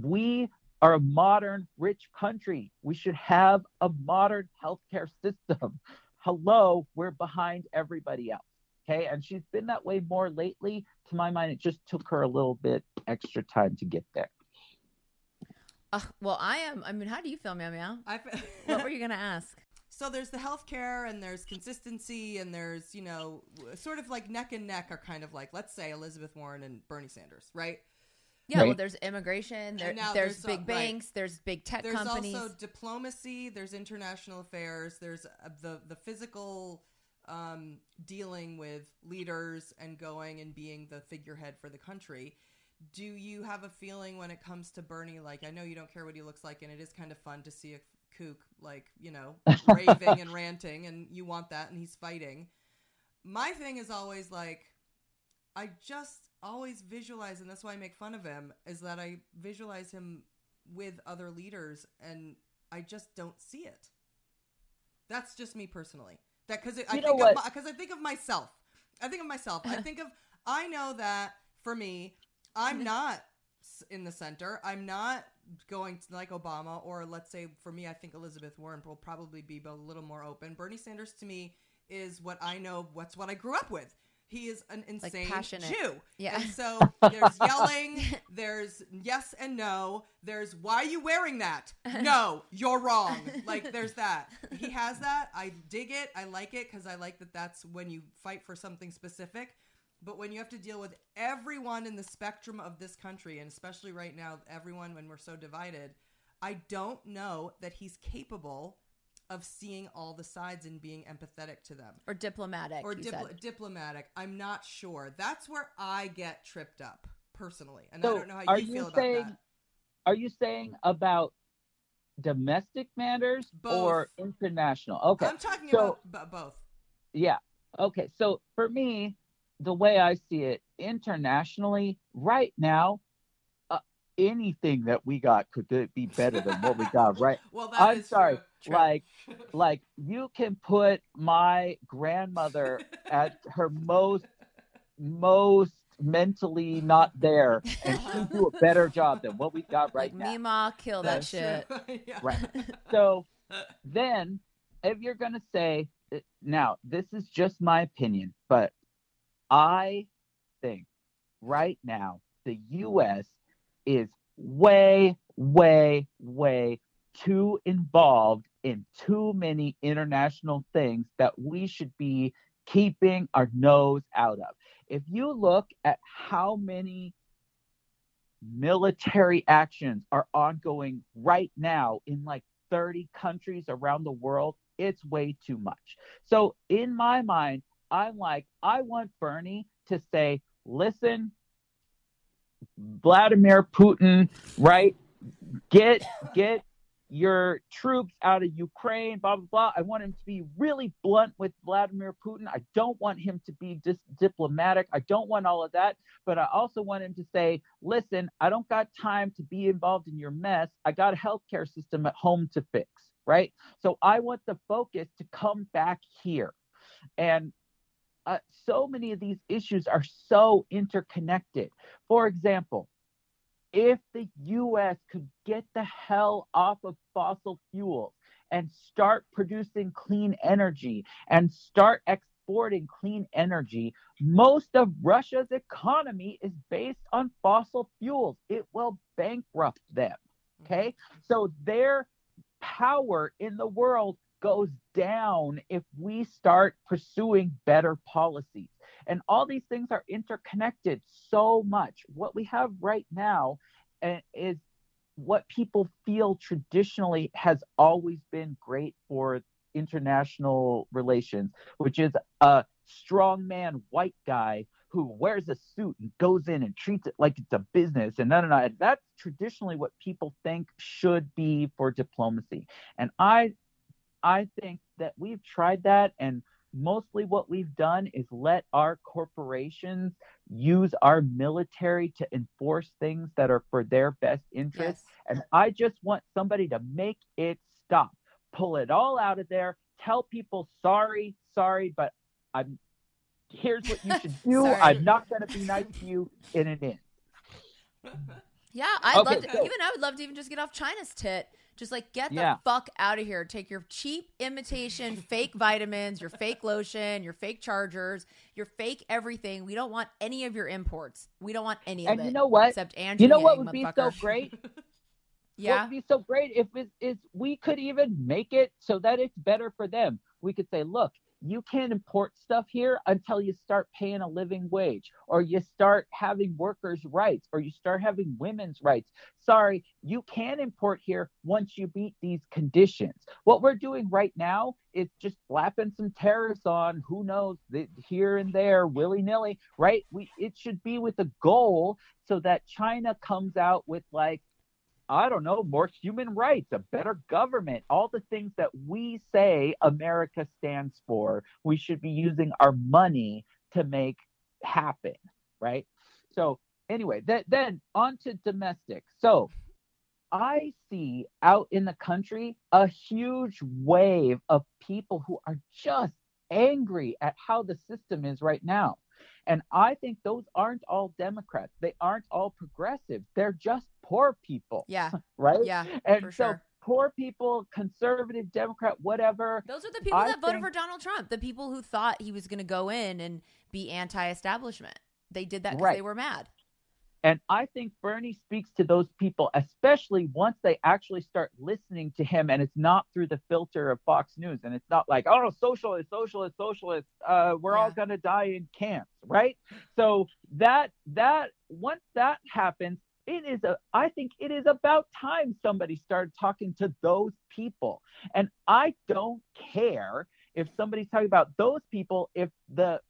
we are a modern, rich country. We should have a modern healthcare system. Hello, we're behind everybody else. Okay. And she's been that way more lately. To my mind, it just took her a little bit extra time to get there. Ugh, well, I am. I mean, how do you feel, Meow Meow? I What were you gonna ask? So there's the healthcare and there's consistency and there's, you know, sort of like neck and neck are kind of like, let's say Elizabeth Warren and Bernie Sanders, right? Yeah, well, there's immigration. There, now there's, there's, uh, big right. banks. There's big tech There's companies. There's also diplomacy, there's international affairs, there's uh, the the physical um, dealing with leaders and going and being the figurehead for the country. Do you have a feeling when it comes to Bernie? Like, I know you don't care what he looks like, and it is kind of fun to see a kook, like, you know, raving and ranting, and you want that, and he's fighting. My thing is always like, I just always visualize, and that's why I make fun of him, is that I visualize him with other leaders, and I just don't see it. That's just me personally. That because I think of because I think of myself. I think of myself. I think of I know that for me, I'm not in the center. I'm not going to like Obama or let's say for me, I think Elizabeth Warren will probably be a little more open. Bernie Sanders to me is what I know. What's what I grew up with. He is an insane passionate. Jew. Yeah. And so there's yelling, there's yes and no, there's why are you wearing that? No, you're wrong. Like there's that. He has that. I dig it. I like it because I like that that's when you fight for something specific. But when you have to deal with everyone in the spectrum of this country, and especially right now, everyone when we're so divided, I don't know that he's capable of seeing all the sides and being empathetic to them or diplomatic. or dipl- diplomatic. I'm not sure. That's where I get tripped up personally, and So, I don't know how are you you feel saying- about that. Are you saying about domestic matters or international? Okay. I'm talking so- about b- both. Yeah. Okay. So for me, the way I see it internationally, right now, uh, anything that we got could be better than what we got, right? Well, that I'm is sorry. true. True. Like, like you can put my grandmother at her most, most mentally not there, and she do a better job than what we got right like now. Mima, kill that That's shit. yeah. Right. So then, if you're going to say, eh, now, this is just my opinion, but I think Right now, the US is way, way, way too involved in too many international things that we should be keeping our nose out of. If you look at how many military actions are ongoing right now in like 30 countries around the world, it's way too much. So, in my mind, I'm like, I want Bernie to say, listen, Vladimir Putin, right? Get get your troops out of Ukraine, blah blah blah. I want him to be really blunt with Vladimir Putin. I don't want him to be dis- diplomatic. I don't want all of that, but I also want him to say, "Listen, I don't got time to be involved in your mess. I got a healthcare system at home to fix." Right? So I want the focus to come back here. And uh, so many of these issues are so interconnected. For example, if the US could get the hell off of fossil fuels and start producing clean energy and start exporting clean energy, most of Russia's economy is based on fossil fuels. It will bankrupt them. Okay. Mm-hmm. So their power in the world goes down if we start pursuing better policies. And all these things are interconnected so much. What we have right now uh, is what people feel traditionally has always been great for international relations, which is a strong man, white guy who wears a suit and goes in and treats it like it's a business and no no no that's traditionally what people think should be for diplomacy and i i think that we've tried that and mostly what we've done is let our corporations use our military to enforce things that are for their best interest. Yes. And I just want somebody to make it stop, pull it all out of there, tell people, sorry, sorry, but I'm here's what you should do. I'm not going to be nice to you in an inch. Yeah, I'd Okay, love to. so- even I would love to even just get off China's tit. Just like get the Yeah. fuck out of here. Take your cheap imitation fake vitamins, your fake lotion, your fake chargers, your fake everything. We don't want any of your imports. We don't want any of And it. you know what? Except Andrew. You know what would be so great? What Yeah. would be so great if it is we could even make it so that it's better for them. We could say, look, you can't import stuff here until you start paying a living wage, or you start having workers' rights, or you start having women's rights. Sorry, you can import here once you meet these conditions. What we're doing right now is just slapping some tariffs on who knows here and there, willy nilly, right? We it should be with a goal so that China comes out with like I don't know, more human rights, a better government, all the things that we say America stands for, we should be using our money to make happen, right? So, anyway, that, then on to domestic. So, I see out in the country a huge wave of people who are just angry at how the system is right now. And I think those aren't all Democrats. They aren't all progressive. They're just poor people, Yeah. right? Yeah. And so sure. poor people, conservative, Democrat, whatever. Those are the people I that voted think- for Donald Trump. The people who thought he was going to go in and be anti-establishment. They did that because Right. they were mad. And I think Bernie speaks to those people, especially once they actually start listening to him, and it's not through the filter of Fox News, and it's not like, oh, socialist, socialist, socialist, uh, we're all gonna die in camps, right? So that that once that happens, it is a I think it is about time somebody started talking to those people. And I don't care if somebody's talking about those people if the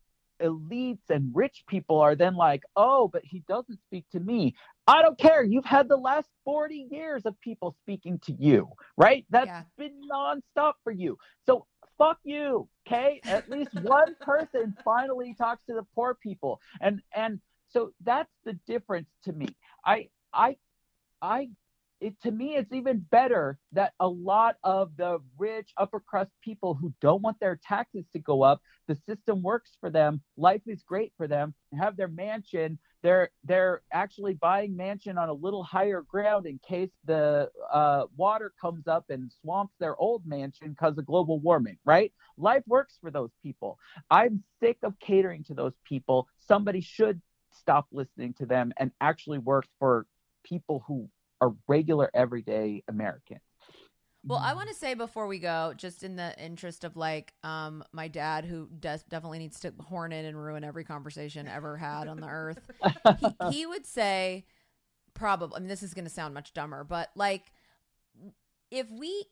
elites and rich people are then like, oh, but he doesn't speak to me. I don't care. You've had the last 40 years of people speaking to you, right? That's Yeah. been nonstop for you. So fuck you. Okay. At least one person finally talks to the poor people. And and so that's the difference to me. I I I it to me it's even better that a lot of the rich upper crust people who don't want their taxes to go up the system works for them life is great for them have their mansion they're they're actually buying mansion on a little higher ground in case the uh, water comes up and swamps their old mansion because of global warming right? Life works for those people. I'm sick of catering to those people. Somebody should stop listening to them and actually work for people who are regular everyday American. Well, I want to say before we go, just in the interest of like um, my dad, who does definitely needs to horn in and ruin every conversation ever had on the earth, he, he would say, probably, I mean, this is going to sound much dumber, but like, if we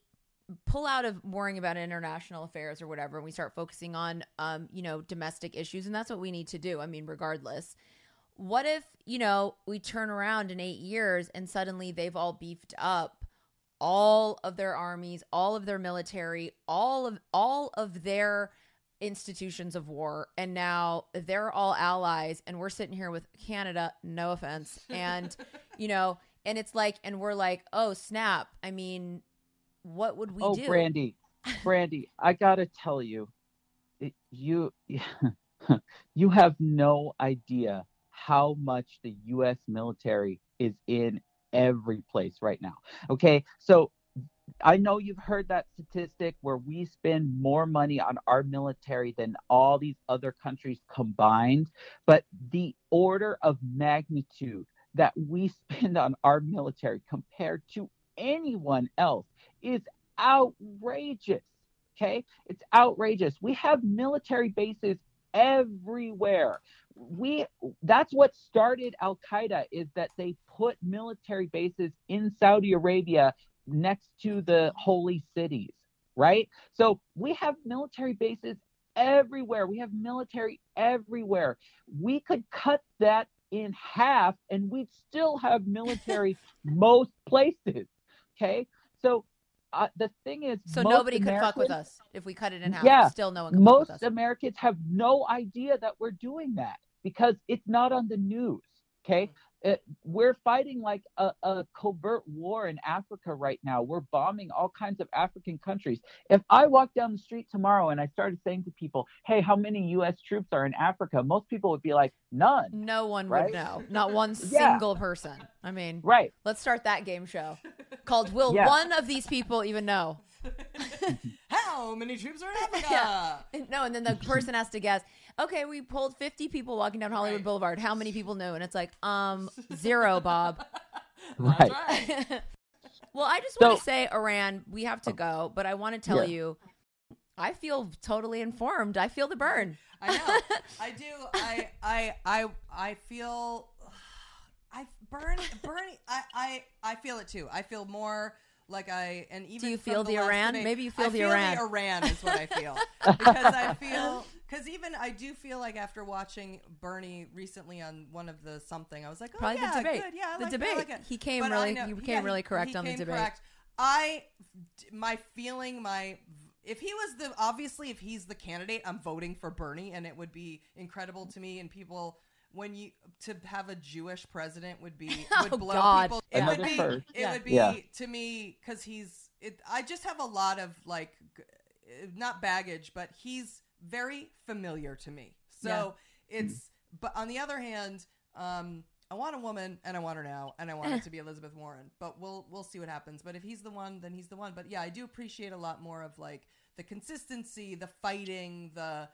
pull out of worrying about international affairs or whatever, and we start focusing on, um, you know, domestic issues, and that's what we need to do. I mean, regardless. What if, you know, we turn around in eight years and suddenly they've all beefed up all of their armies, all of their military, all of all of their institutions of war and now they're all allies and we're sitting here with Canada, no offense. And you know, and it's like and we're like, "Oh, snap. I mean, what would we oh, do?" Brandy, Brandy, I gotta tell you, it, you you have no idea how much the U.S. military is in every place right now. Okay, so I know you've heard that statistic where we spend more money on our military than all these other countries combined, but the order of magnitude that we spend on our military compared to anyone else is outrageous. Okay, it's outrageous. We have military bases everywhere we that's what started Al Qaeda is that they put military bases in Saudi Arabia next to the holy cities, right? So we have military bases everywhere. We have military everywhere. We could cut that in half and we'd still have military most places. Okay? So uh, the thing is, So nobody could fuck with us if we cut it in half. Yeah, Still no one could fuck most with us. Americans have no idea that we're doing that because it's not on the news. Okay. Uh, we're fighting like a, a covert war in Africa right now. We're bombing all kinds of African countries. If I walk down the street tomorrow and I started saying to people, hey, how many U.S. troops are in Africa? Most people would be like, none. No one Right? would know. Not one Yeah. single person. I mean, Right. let's start that game show called Will Yeah. one of these people even know? How many troops are in Africa? Yeah. No, and then the person has to guess. Okay, we pulled 50 people walking down Hollywood Right. Boulevard. How many people knew? And it's like, um, zero, Bob. Right. Right. well, I just want So- to say, Iran, we have to go, but I want to tell Yeah. you, I feel totally informed. I feel the burn. I know. I do. I I I I feel I Bernie Bernie I I I feel it too. I feel more like I and even do you feel the last Iran? debate, Maybe you feel I the feel Iran. The Iran is what I feel because I feel because even I do feel like after watching Bernie recently on one of the something, I was like, oh Probably the debate. good, yeah, I The like it, I debate. like it. He came But really- know- he came yeah, really correct he on the came debate. correct. I my feeling my if he was the obviously if he's the candidate i'm voting for bernie and it would be incredible to me and people when you to have a jewish president would be oh, would Oh, blow God. people it would be first. it Yeah. would be Yeah. to me because he's it i just have a lot of like not baggage but he's very familiar to me so it's but on the other hand um I want a woman, and I want her now, and I want it to be Elizabeth Warren. But we'll we'll see what happens. But if he's the one, then he's the one. But yeah, I do appreciate a lot more of like the consistency, the fighting, the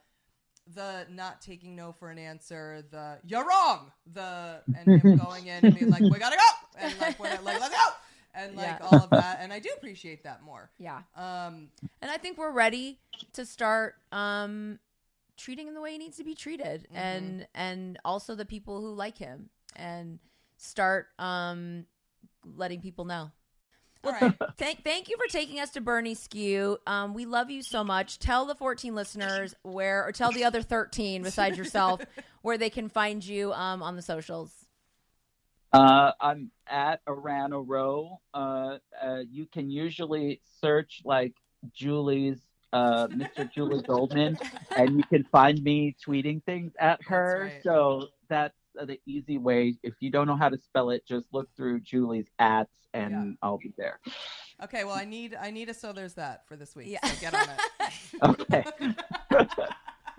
the not taking no for an answer, the you're wrong, the and him going in and being like we gotta go, and like we're like let's go, and like Yeah. all of that. And I do appreciate that more. Yeah. Um, And I think we're ready to start um, treating him the way he needs to be treated, Mm-hmm. and and also the people who like him, and start um, letting people know. all right. Thank thank you for taking us to Bernie Skew. Um, we love you so much. Tell the 14 listeners where, or tell the other 13 besides yourself, where they can find you um, on the socials. Uh, I'm at Arana Row. Uh, uh, you can usually search like Julie's, uh, Mr. Julie Goldman, and you can find me tweeting things at her. right. So that's uh, the easy way. If you don't know how to spell it, just look through Julie's ats, and Yeah. I'll be there. Okay, well, I need I need a so there's that for this week. Yeah. So get on it. Okay.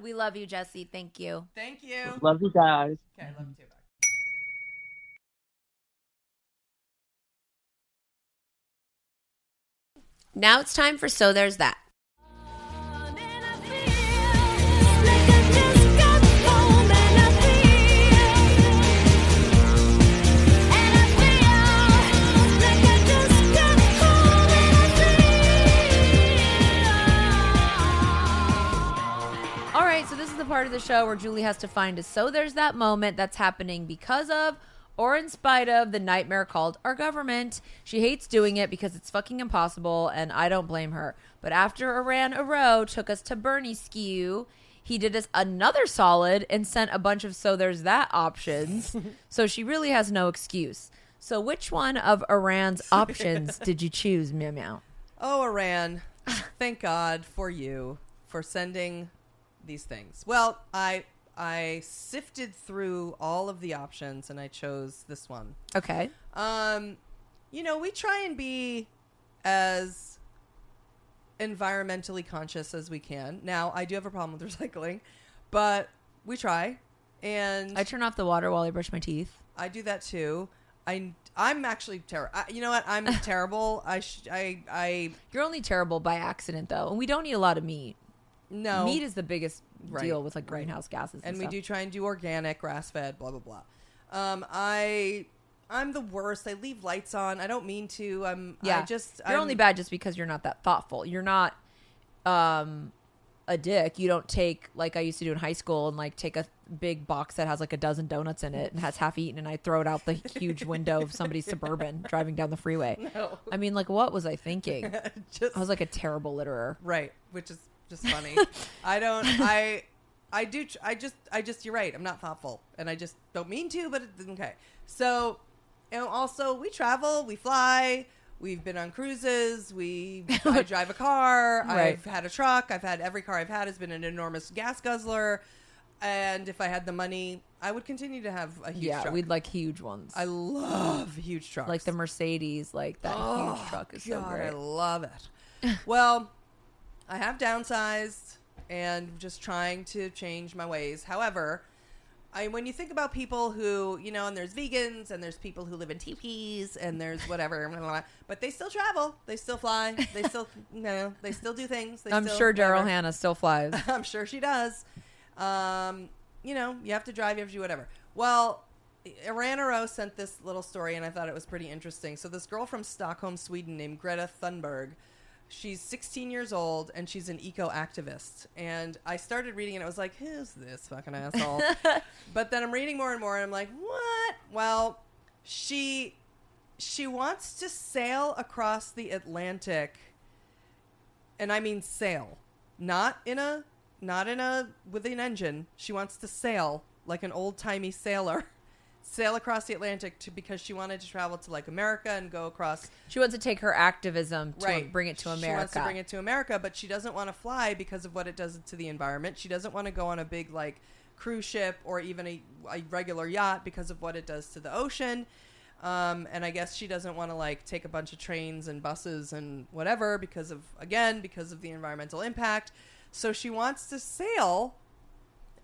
We love you, Jesse. Thank you. Thank you. Love you guys. Okay, love you too. Now it's time for So There's That. All right, so this is the part of the show where Julie has to find a so there's that moment that's happening because of or in spite of the nightmare called our government. She hates doing it because it's fucking impossible, and I don't blame her. But after Iran Aro took us to Bernie Skew, he did us another solid and sent a bunch of so there's that options. so she really has no excuse. So which one of Iran's options did you choose, Meow Meow? Oh, Iran, thank God for you for sending these things. Well, I I sifted through all of the options and I chose this one. Okay. Um, you know, we try and be as environmentally conscious as we can. Now, I do have a problem with recycling, but we try. And I turn off the water while I brush my teeth. I do that too. I I'm actually terrible. You know what? I'm terrible. I sh- I I You're only terrible by accident, though, and we don't eat a lot of meat. No Meat is the biggest Right, deal with like right. greenhouse gases, and, and we stuff. do try and do organic, grass fed, blah blah blah. Um, I I'm the worst. I leave lights on. I don't mean to. I'm Yeah, I just you're I'm, only bad just because you're not that thoughtful. You're not um a dick. You don't take like I used to do in high school and like take a big box that has like a dozen donuts in it and has half eaten and I throw it out the huge window of somebody's suburban driving down the freeway. No. I mean, like what was I thinking? just I was like a terrible litterer. right, which is just funny. I don't. I I do. I just. I just. You're right. I'm not thoughtful, and I just don't mean to. But it's okay. So, and also we travel. We fly. We've been on cruises. We I drive a car. Right. I've had a truck. I've had every car I've had has been an enormous gas guzzler. And if I had the money, I would continue to have a huge yeah, truck. we'd like huge ones. I love huge trucks. like the Mercedes, like that Oh, huge truck is so great. I love it. well, I have downsized and just trying to change my ways. However, I when you think about people who, you know, and there's vegans and there's people who live in teepees and there's whatever, blah, blah, blah, but they still travel, they still fly, they still, you know, they still do things. They I'm still, sure Daryl. Hannah still flies. I'm sure she does. Um, you know, you have to drive, you have to do whatever. Well, Iran Aro sent this little story, and I thought it was pretty interesting. So, this girl from Stockholm, Sweden, named Greta Thunberg, she's 16 years old, and she's an eco activist. And I started reading, and I was like, "Who's this fucking asshole?" but then I'm reading more and more, and I'm like, "What?" Well, she she wants to sail across the Atlantic and I mean sail, not in a not in a with an engine. She wants to sail like an old timey sailor, sail across the Atlantic to because she wanted to travel to like America and go across. She wants to take her activism to right, bring it to America. She wants to bring it to America, but she doesn't want to fly because of what it does to the environment. She doesn't want to go on a big like cruise ship or even a, a regular yacht because of what it does to the ocean. Um, and I guess she doesn't want to like take a bunch of trains and buses and whatever because of again because of the environmental impact. So she wants to sail,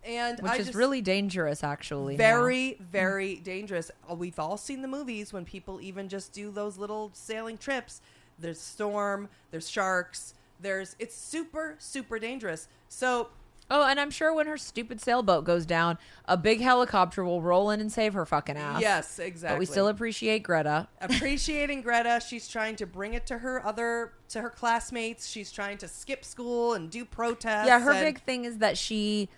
and which I is just, really dangerous, actually. now. very very dangerous. Uh, We've all seen the movies when people even just do those little sailing trips. There's storm, there's sharks, there's it's super super dangerous. So Oh, and I'm sure when her stupid sailboat goes down, a big helicopter will roll in and save her fucking ass. yes, exactly. But we still appreciate Greta. appreciating Greta. She's trying to bring it to her other to her classmates. She's trying to skip school and do protests. Yeah, her and- big thing is that she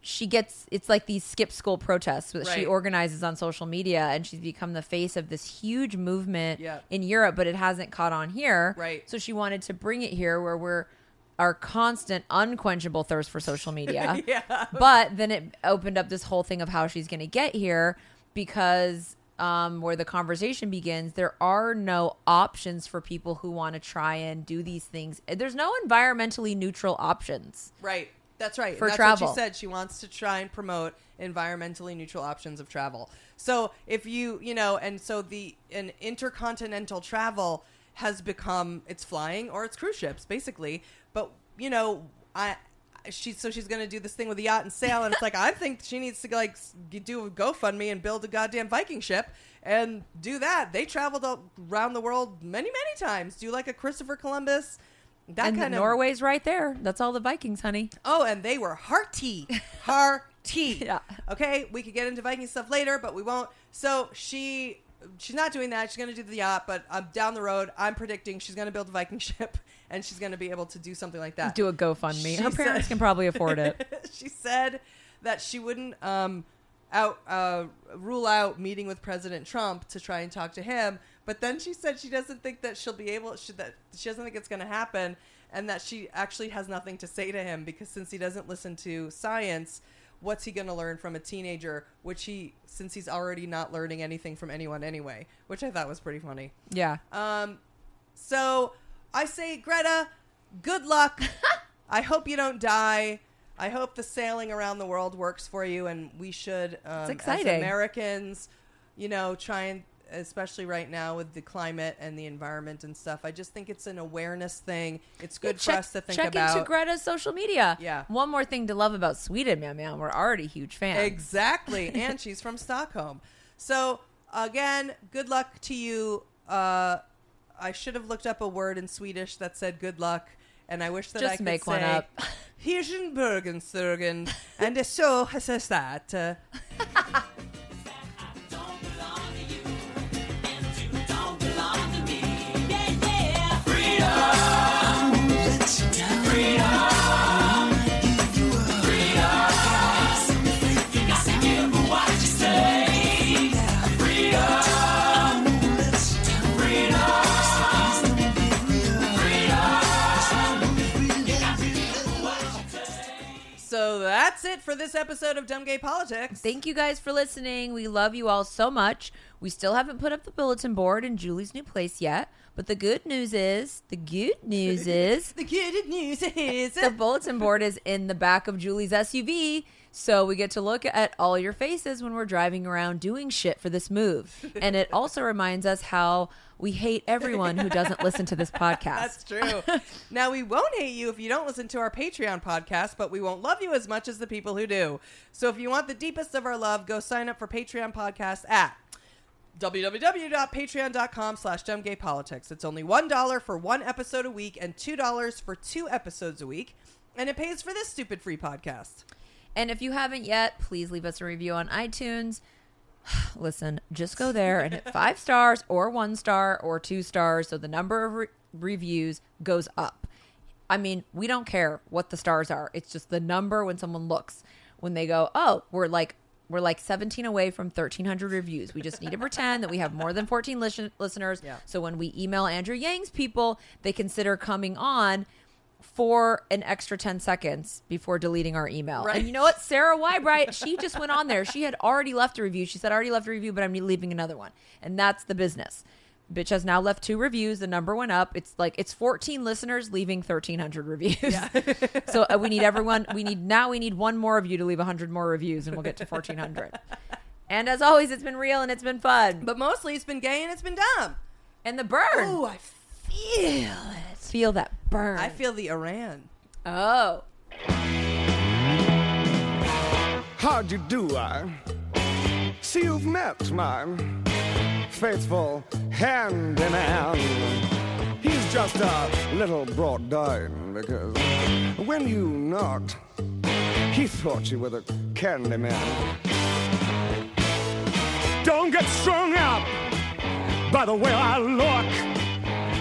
she gets it's like these skip school protests that she organizes on social media and she's become the face of this huge movement Yeah. in Europe, but it hasn't caught on here. Right. So she wanted to bring it here where we're our constant unquenchable thirst for social media. Yeah. But then it opened up this whole thing of how she's going to get here because um, where the conversation begins, there are no options for people who want to try and do these things. There's no environmentally neutral options. Right. That's right. For that's travel. what she said. She wants to try and promote environmentally neutral options of travel. So if you, you know, and so the an intercontinental travel has become it's flying or it's cruise ships basically. But you know, I she's so she's going to do this thing with the yacht and sail and it's like I think she needs to like do a GoFundMe and build a goddamn Viking ship and do that. They traveled around the world many many times. Do like a Christopher Columbus that and kind of Norway's right there. That's all the Vikings, honey. Oh, and they were hearty. Hearty. Yeah. Okay, we could get into Viking stuff later, but we won't. So she she's not doing that. She's going to do the yacht, but um, down the road, I'm predicting she's going to build a Viking ship and she's going to be able to do something like that. Do a GoFundMe. She Her parents said- can probably afford it. she said that she wouldn't um, out uh, rule out meeting with President Trump to try and talk to him. But then she said she doesn't think that she'll be able. She, that she doesn't think it's going to happen, and that she actually has nothing to say to him because since he doesn't listen to science, what's he going to learn from a teenager? Which he, since he's already not learning anything from anyone anyway, which I thought was pretty funny. Yeah. Um, so I say, Greta, good luck. I hope you don't die. I hope the sailing around the world works for you, and we should, um, as exciting. Americans, you know, try and, especially right now with the climate and the environment and stuff. I just think it's an awareness thing. It's good for check, us to think check about. into Greta's social media. Yeah. One more thing to love about Sweden, man, man. We're already huge fans. Exactly. and she's from Stockholm. So, again, good luck to you. Uh, I should have looked up a word in Swedish that said good luck, and I wish that Just I could make say, one up. Hirschen Bergensurgen, and so says that. that's it for this episode of Dumb Gay Politics. Thank you guys for listening. We love you all so much. We still haven't put up the bulletin board in Julie's new place yet, but the good news is, the good news is, the good news is the bulletin board is in the back of Julie's SUV, so we get to look at all your faces when we're driving around doing shit for this move. And it also reminds us how we hate everyone who doesn't listen to this podcast. That's true. now we won't hate you if you don't listen to our Patreon podcast, but we won't love you as much as the people who do. So if you want the deepest of our love, go sign up for Patreon podcast at www.patreon.com slash dumbgaypolitics. It's only $1 for one episode a week and $2 for two episodes a week. And it pays for this stupid free podcast. And if you haven't yet, please leave us a review on iTunes. Listen, just go there and hit five stars or one star or two stars so the number of re- reviews goes up. I mean, we don't care what the stars are. It's just the number when someone looks. When they go, "Oh, we're like we're like 17 away from 1300 reviews. We just need to pretend that we have more than 14 listen- listeners. Yeah. So when we email Andrew Yang's people, they consider coming on for an extra 10 seconds before deleting our email. Right. And you know what? Sarah Wybright, she just went on there. She had already left a review. She said, I already left a review, but I'm leaving another one. And that's the business. Bitch has now left two reviews. The number went up. It's like it's 14 listeners leaving 1,300 reviews. so uh, we need everyone. We need now. We need one more of you to leave 100 more reviews, and we'll get to 1,400. and as always, it's been real and it's been fun. But mostly it's been gay and it's been dumb. and the bird. Oh, I feel it. feel that burn. I feel the Iran. Oh. How'd you do, I? See, you've met my faithful handyman. He's just a little brought down because when you knocked, he thought you were the candy man. Don't get strung up by the way I look.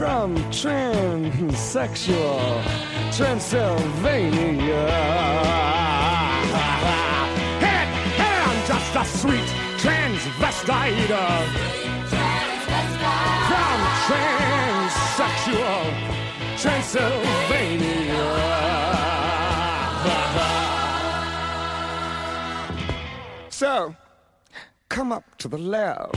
from transsexual Transylvania. Hey, hey, I'm just a sweet transvestite from transsexual Transylvania. So, come up to the lab